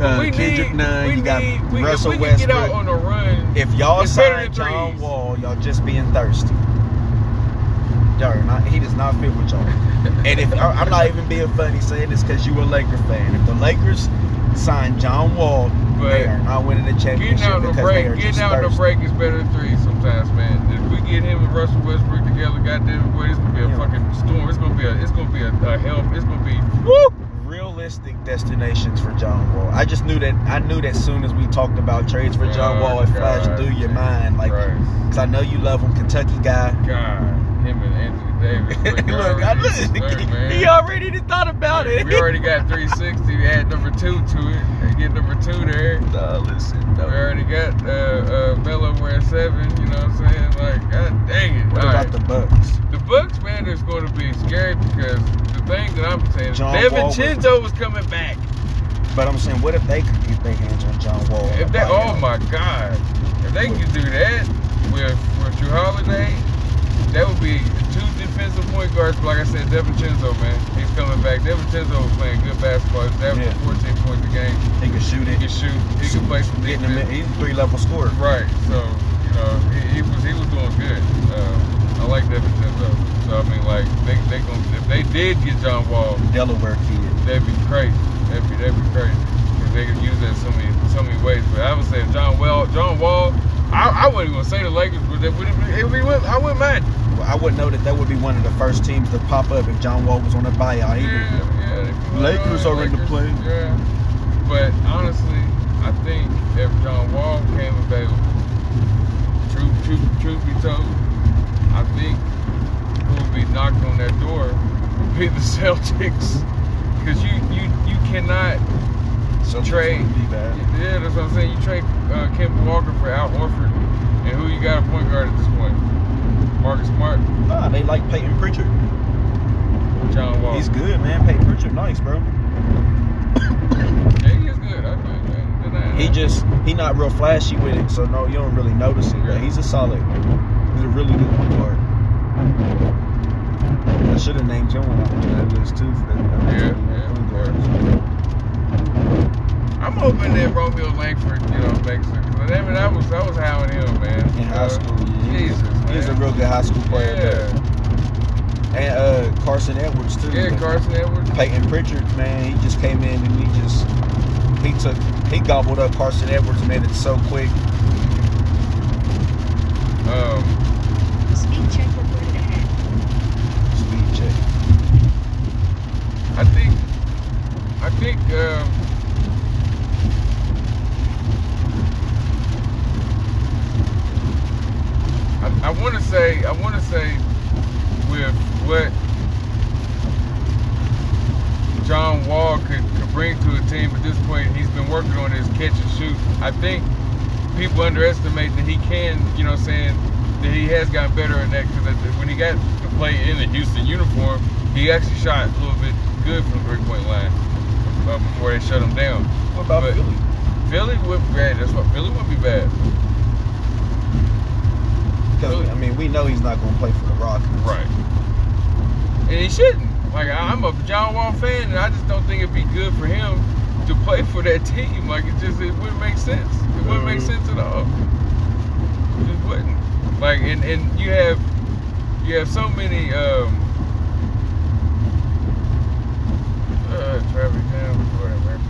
uh, we Kendrick need, Nunn. we You got need, Russell we can get Westbrook. out on a run. if y'all sign John. Wall, y'all just being thirsty. Y'all not. He does not fit with y'all. And if I'm not even being funny saying this because you a Laker fan. If the Lakers sign John Wall, they But are not winning the championship Getting out in the because they are break, getting out in the break is better than three sometimes, man. If we get him and Russell Westbrook together, goddamn, boy, it's gonna be a Yeah. fucking storm. It's gonna be a, it's gonna be a, a hell. It's gonna be Woo! Realistic destinations for John Wall. I just knew that. I knew that soon as we talked about trades for John Oh, Wall, it flashed God. through your mind, like, because I know you love him, Kentucky guy. God, him and Anthony Davis. Look, Look, I, look, look, man. he already thought about it. We already got 360. We add number two to it. They get number two there. No, listen, no. We already got uh, uh, Melo wearing seven. You know what I'm saying? Like, god dang it. What All about right. the Bucks? The Bucks, man, is going to be scary because the thing that I'm saying, John Devin Wall was- Chinzo was coming back. But I'm saying, what if they could get their hands on John Wall? If they, oh him? my God, if they could do that with with Jrue Holiday, that would be two defensive point guards. But like I said, DiVincenzo, man, he's coming back. DiVincenzo was playing good basketball. He's averaging Yeah. 14 points a game. He can shoot He can shoot. He can play some Getting him defense. he's a three level scorer. Right. So you know, he, he was he was doing good. Uh, I like DiVincenzo. So I mean, like they they gonna if they did get John Wall, Delaware kid. that'd be crazy. That'd be that'd be crazy. Cause they could use that so many so many ways. But I would say John Wall, John Wall. I, I wouldn't even say the Lakers, but they would it would be, I wouldn't mind. Well, I wouldn't know that that would be one of the first teams to pop up if John Wall was on a buyout. Either. Yeah, yeah. they could- Lakers are in the play. Yeah. But honestly, I think if John Wall came available, truth, truth, truth be told, I think who would be knocking on that door would be the Celtics. Because you, you, you cannot So trade. Be bad. Yeah, that's what I'm saying. You trade uh, Kemba Walker for Al Horford, and who you got a point guard at this point? Marcus Smart, Nah, they like Payton Pritchard. John Wall. He's good, man. Payton Pritchard, nice, bro. Yeah, he is good. I think. man. Good night. He just he not real flashy with it, so no, you don't really notice it. Yeah. But he's a solid. He's a really good point guard. I should have named him on that list too for that. Yeah, yeah, point guards. I'm hoping that Romeo Langford, you know, makes it. Cause I mean, I was, I was on him, man. In high school, yeah. Jesus, man. He's a real good high school player. Yeah, but- And uh, Carson Edwards too. yeah, Carson Edwards. Payton Pritchard, man, he just came in and he just he took he gobbled up Carson Edwards, man, it's so quick. Um, Speed check reported ahead. Speed check. I think, I think, um, say I want to say, with what John Wall could, could bring to a team at this point, he's been working on his catch and shoot. I think people underestimate that he can, you know, what I'm saying that he has gotten better in that because when he got to play in the Houston uniform, he actually shot a little bit good from the three point line uh, before they shut him down. What about But- Philly? Philly would be bad. That's what Philly would be bad. Because I mean, we know he's not going to play for the Rockets. Right. And he shouldn't. Like I'm a John Wall fan, and I just don't think it'd be good for him to play for that team. Like it just it wouldn't make sense. It wouldn't make Mhm. sense at all. It just wouldn't. Like and and you have you have so many um uh traffic jam whatever.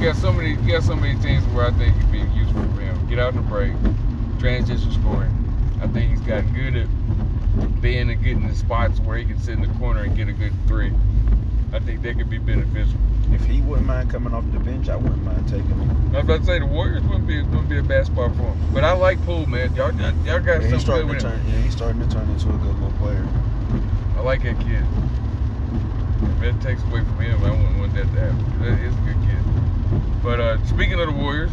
You got so many you got so many teams where I think it'd be useful for him. Get out in the break, transition scoring. I think he's gotten good at being and getting in spots where he can sit in the corner and get a good three. I think that could be beneficial. If he wouldn't mind coming off the bench, I wouldn't mind taking him. I was about to say the Warriors wouldn't be wouldn't be a bad spot for him. But I like Poole, man. Y'all y'all, y'all got Yeah, he's something starting good to with him. turn. Yeah, he's starting to turn into a good little player. I like that kid. If it takes away from him, I wouldn't want that to happen. That is a good kid. But uh, speaking of the Warriors,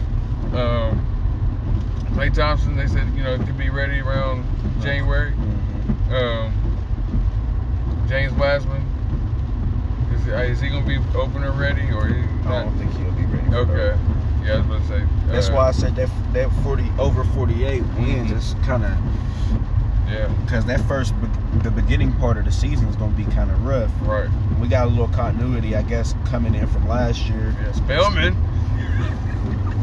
um, Klay Thompson, they said you know it could be ready around January. Mm-hmm. Um, James Wiseman, is, uh, is he gonna be opener ready or? He I not? don't think he'll be ready. for Okay. that. Yeah, I was about to say. That's uh, why I said that that forty over forty eight wins Mhm. is kind of Yeah. because that first the beginning part of the season is going to be kind of rough. Right. We got a little continuity, I guess, coming in from last year. Yeah. Spellman.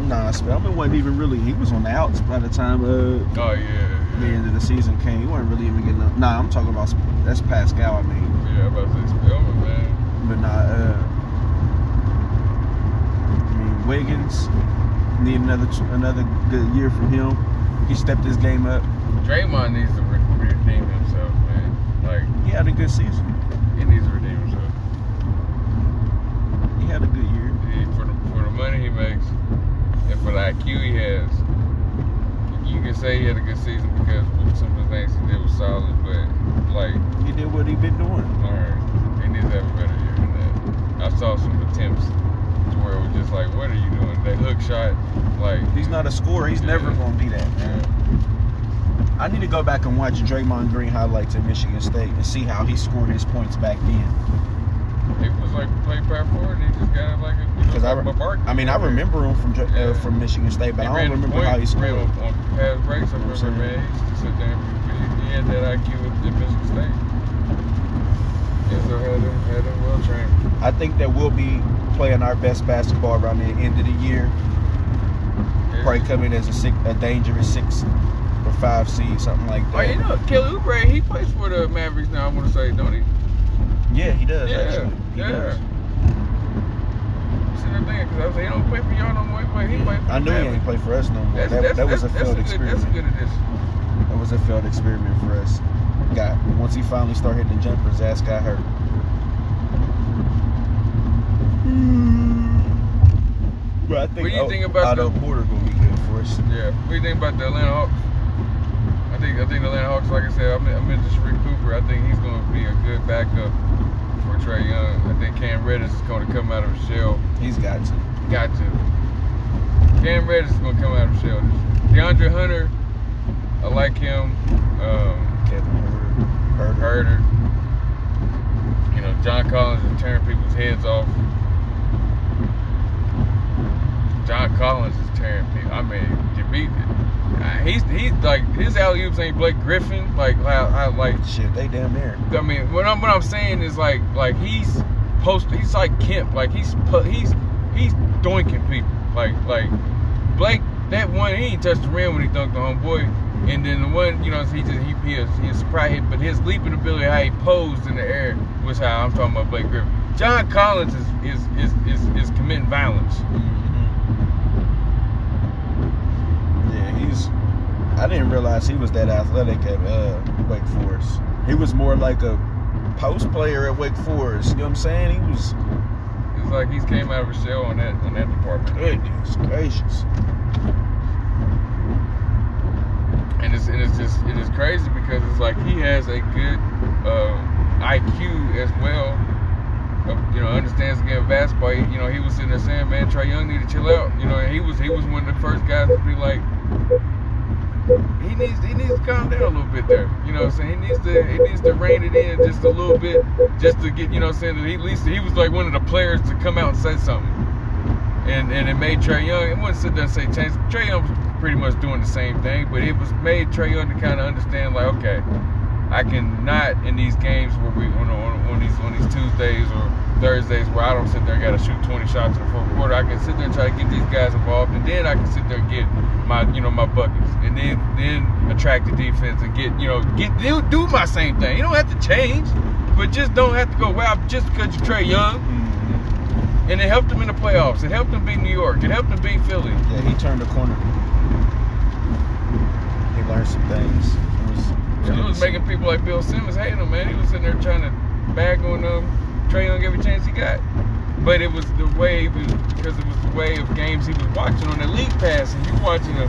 Nah, Spellman wasn't even really. He was on the outs by the time uh, Oh yeah. the end of the season came. He wasn't really even getting up. Nah, I'm talking about that's Paschall. I mean, Yeah. I'm about to say Spellman, man. but not. Uh, I mean, Wiggins need another another good year from him. He stepped his game up. Draymond needs to re- redeem himself, man. Like He had a good season. he needs to redeem himself. He had a good year. He, for the for the money he makes the IQ he has, you can say he had a good season because some of the things he did was solid, but like, He did what he been doing. alright, he needs to have a better year than that. I saw some attempts to where it was just like, what are you doing? That hook shot, like He's not a scorer. He's never going to be that, man. Yeah. I need to go back and watch Draymond Green highlights at Michigan State and see how he scored his points back then. He was like play power forward he just got it like a, you know, Because I, re-. I mean, I remember him from Dra- Yeah. uh, from Michigan State, but He I don't remember how he point, scored. on, on pass breaks. I You know what remember, I'm man, he used to sit there. He, he had that IQ at, Michigan State. So had him, had him well trained. I think that we'll be playing our best basketball around the end of the year. Probably come in as a six, a dangerous six or five seed, something like Oh, that. you know, Kelly Oubre, he plays for the Mavericks now. I want to say, don't he? Yeah, he does Yeah, actually. He yeah. does. See that thing? Because I was like, he don't play for y'all no more. He play, he play for I the knew he Mavericks. ain't play for us no more. That's, that, that's, that was a failed a good, experiment. That's a good addition. That was a failed experiment for us. Got once he finally started hitting the jumpers, ass got hurt. Hmm. But I think What do you O- think about Otto the- Porter gonna be good for us. Yeah. What do you think about the Atlanta Hawks? I think I think the Atlanta Hawks, like I said, I'm, I'm into Sharife Cooper. I think he's going to be a good backup Trae Young. I think Cam Reddish is going to come out of his shell. He's got to. Got to. Cam Reddish is going to come out of his shell. DeAndre Hunter, I like him. Um, Kevin Huerter. Huerter. You know, John Collins is tearing people's heads off. John Collins is tearing people. I mean, Jameet, uh, he's he's like his alley oops ain't Blake Griffin. Like how, how like Shit, they damn near. I mean, what I'm what I'm saying is like like he's post. He's like Kemp. Like he's he's he's doinking people. Like like Blake. That one he ain't touched the rim when he dunked the homeboy. And then the one, you know, he just he he is, he is surprised, but his leaping ability, how he posed in the air, was how I'm talking about Blake Griffin. John Collins is is is is, is committing violence. Yeah, he's. I didn't realize he was that athletic at uh, Wake Forest. He was more like a post player at Wake Forest. You know what I'm saying? He was. It's like he's came out of a shell on that on that department. Goodness gracious. and it's and it's just it is crazy because it's like he has a good uh, IQ as well. Of, you know, understands the game of basketball. He- You know, he was sitting there saying, "Man, Trae Young need to chill out." You know, and he was he was one of the first guys to be like, he needs he needs to calm down a little bit there. You know what I'm saying? He needs to he needs to rein it in just a little bit, just to get you know what I'm saying at least he was like one of the players to come out and say something. And and it made Trae Young. It wasn't sit there and say change. Trae Young was pretty much doing the same thing, but it was made Trae Young to kind of understand like, okay, I cannot in these games where we on, on, on these on these Tuesdays or Thursdays where I don't sit there and gotta shoot 20 shots in the fourth quarter. I can sit there and try to get these guys involved, and then I can sit there and get my you know my buckets, and then then attract the defense and get you know get do, do my same thing. You don't have to change, but just don't have to go wow just because you're Trae Young. Mhm. And it helped him in the playoffs. It helped him beat New York. It helped him beat Philly. Yeah, he turned the corner. He learned some things. It was, He was making people like Bill Simmons hate him, man. He was sitting there trying to bag on um, Trae Young every chance he got. But it was the way was, because it was the way of games he was watching on the league pass. And you watching a,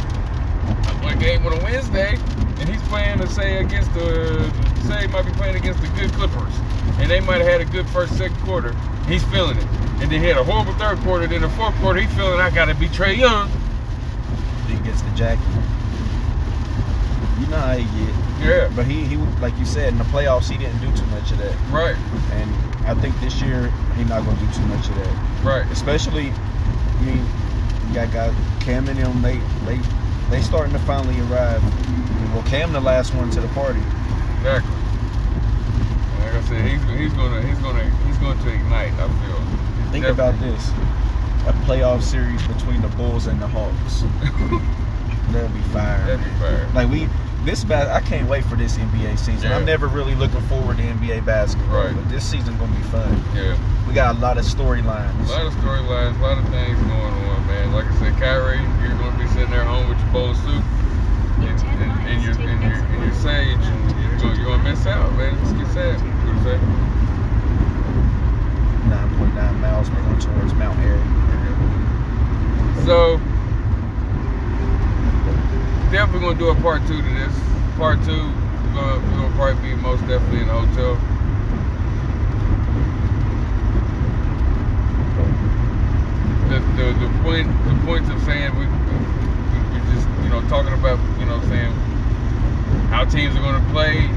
a game on a Wednesday, and he's playing to say against the, say might be playing against the good Clippers. And they might have had a good first, second quarter. He's feeling it. And then he had a horrible third quarter. Then the fourth quarter, he's feeling I got to be Trae Young. He gets the jacket. You know how he get. Yeah, But he, he, like you said, in the playoffs, he didn't do too much of that. right, And I think this year, he's not going to do too much of that. right. Especially, I mean, you got guys, Cam and them, they, they, they starting to finally arrive. Well, Cam the last one to the party. Exactly. Like I said, he's he's gonna he's gonna he's going to ignite. I feel. Think Definitely. about this: a playoff series between the Bulls and the Hawks. That'd be fire. That'd be fire. Like we, this bad. I can't wait for this NBA season. Yeah. I'm never really looking forward to NBA basketball, Right. but this season gonna be fun. Yeah. We got a lot of storylines. A lot of storylines, a lot of things going on, man. Like I said, Kyrie, you're gonna be sitting there home with your bowl of soup and, 10 and, and your and your and your sage. You're gonna, you're gonna miss out, man. Just get sad. What you say? Nine point nine miles going towards Mount Airy. So definitely gonna do a part two to this. Part two, we're gonna, we're gonna probably be most definitely in the hotel. The, the, the point the points of saying we, we we just you know talking about you know saying how teams are gonna play.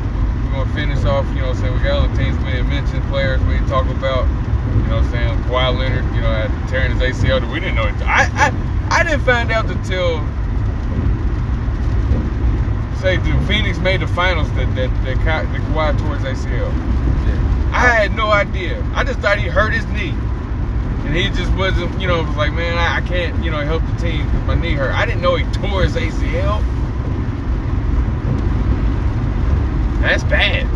We're gonna finish off you know saying we got other teams we didn't mention players we didn't talk about. You know what I'm saying? Kawhi Leonard, you know, tearing his ACL. We didn't know it. I, I, I didn't find out until say the Phoenix made the finals that that that, Ka- that Kawhi tore his ACL. Yeah. I had no idea. I just thought he hurt his knee, and he just wasn't. You know, was like, man, I, I can't. You know, help the team because my knee hurt. I didn't know he tore his ACL. That's bad.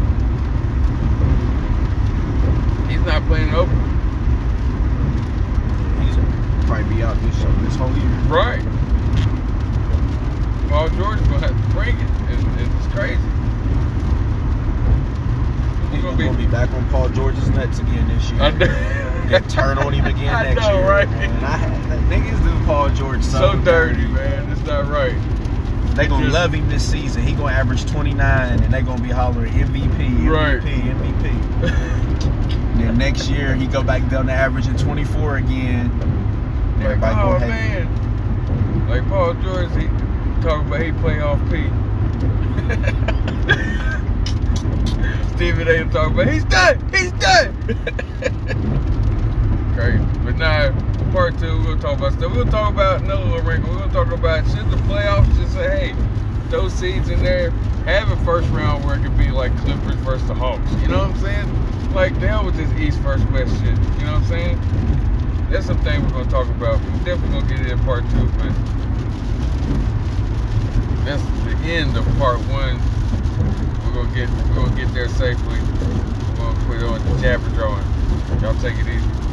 He's not playing open. He's probably be out this this whole year. Right. Paul George is gonna have to bring it. It's, it's crazy. He's gonna gonna be, be. back on Paul George's nuts again this year. I know. Turn on him again I next know, year. right? Man, I, niggas do Paul George so dirty, man. It's not right. They gonna Just- love him this season. He gonna average 29, and they gonna be hollering MVP, Right. MVP, MVP. then next year he go back down to averaging 24 again. Like, oh man. Like Paul George, he talking about he play off P. Stephen A. talking about he's done, he's done. Crazy. But now, part two, we'll talk about stuff. We'll talk about another little wrinkle. We'll talk about should the playoffs just say, hey, those seeds in there have a first round where it could be like Clippers versus the Hawks. You know what I'm saying? Like hell with this East first West shit. You know what I'm saying? That's something we're gonna talk about. We're definitely gonna get it in part two, but that's the end of part one. We're gonna get we're gonna get there safely. We're gonna put on the jabber drawing. Y'all take it easy.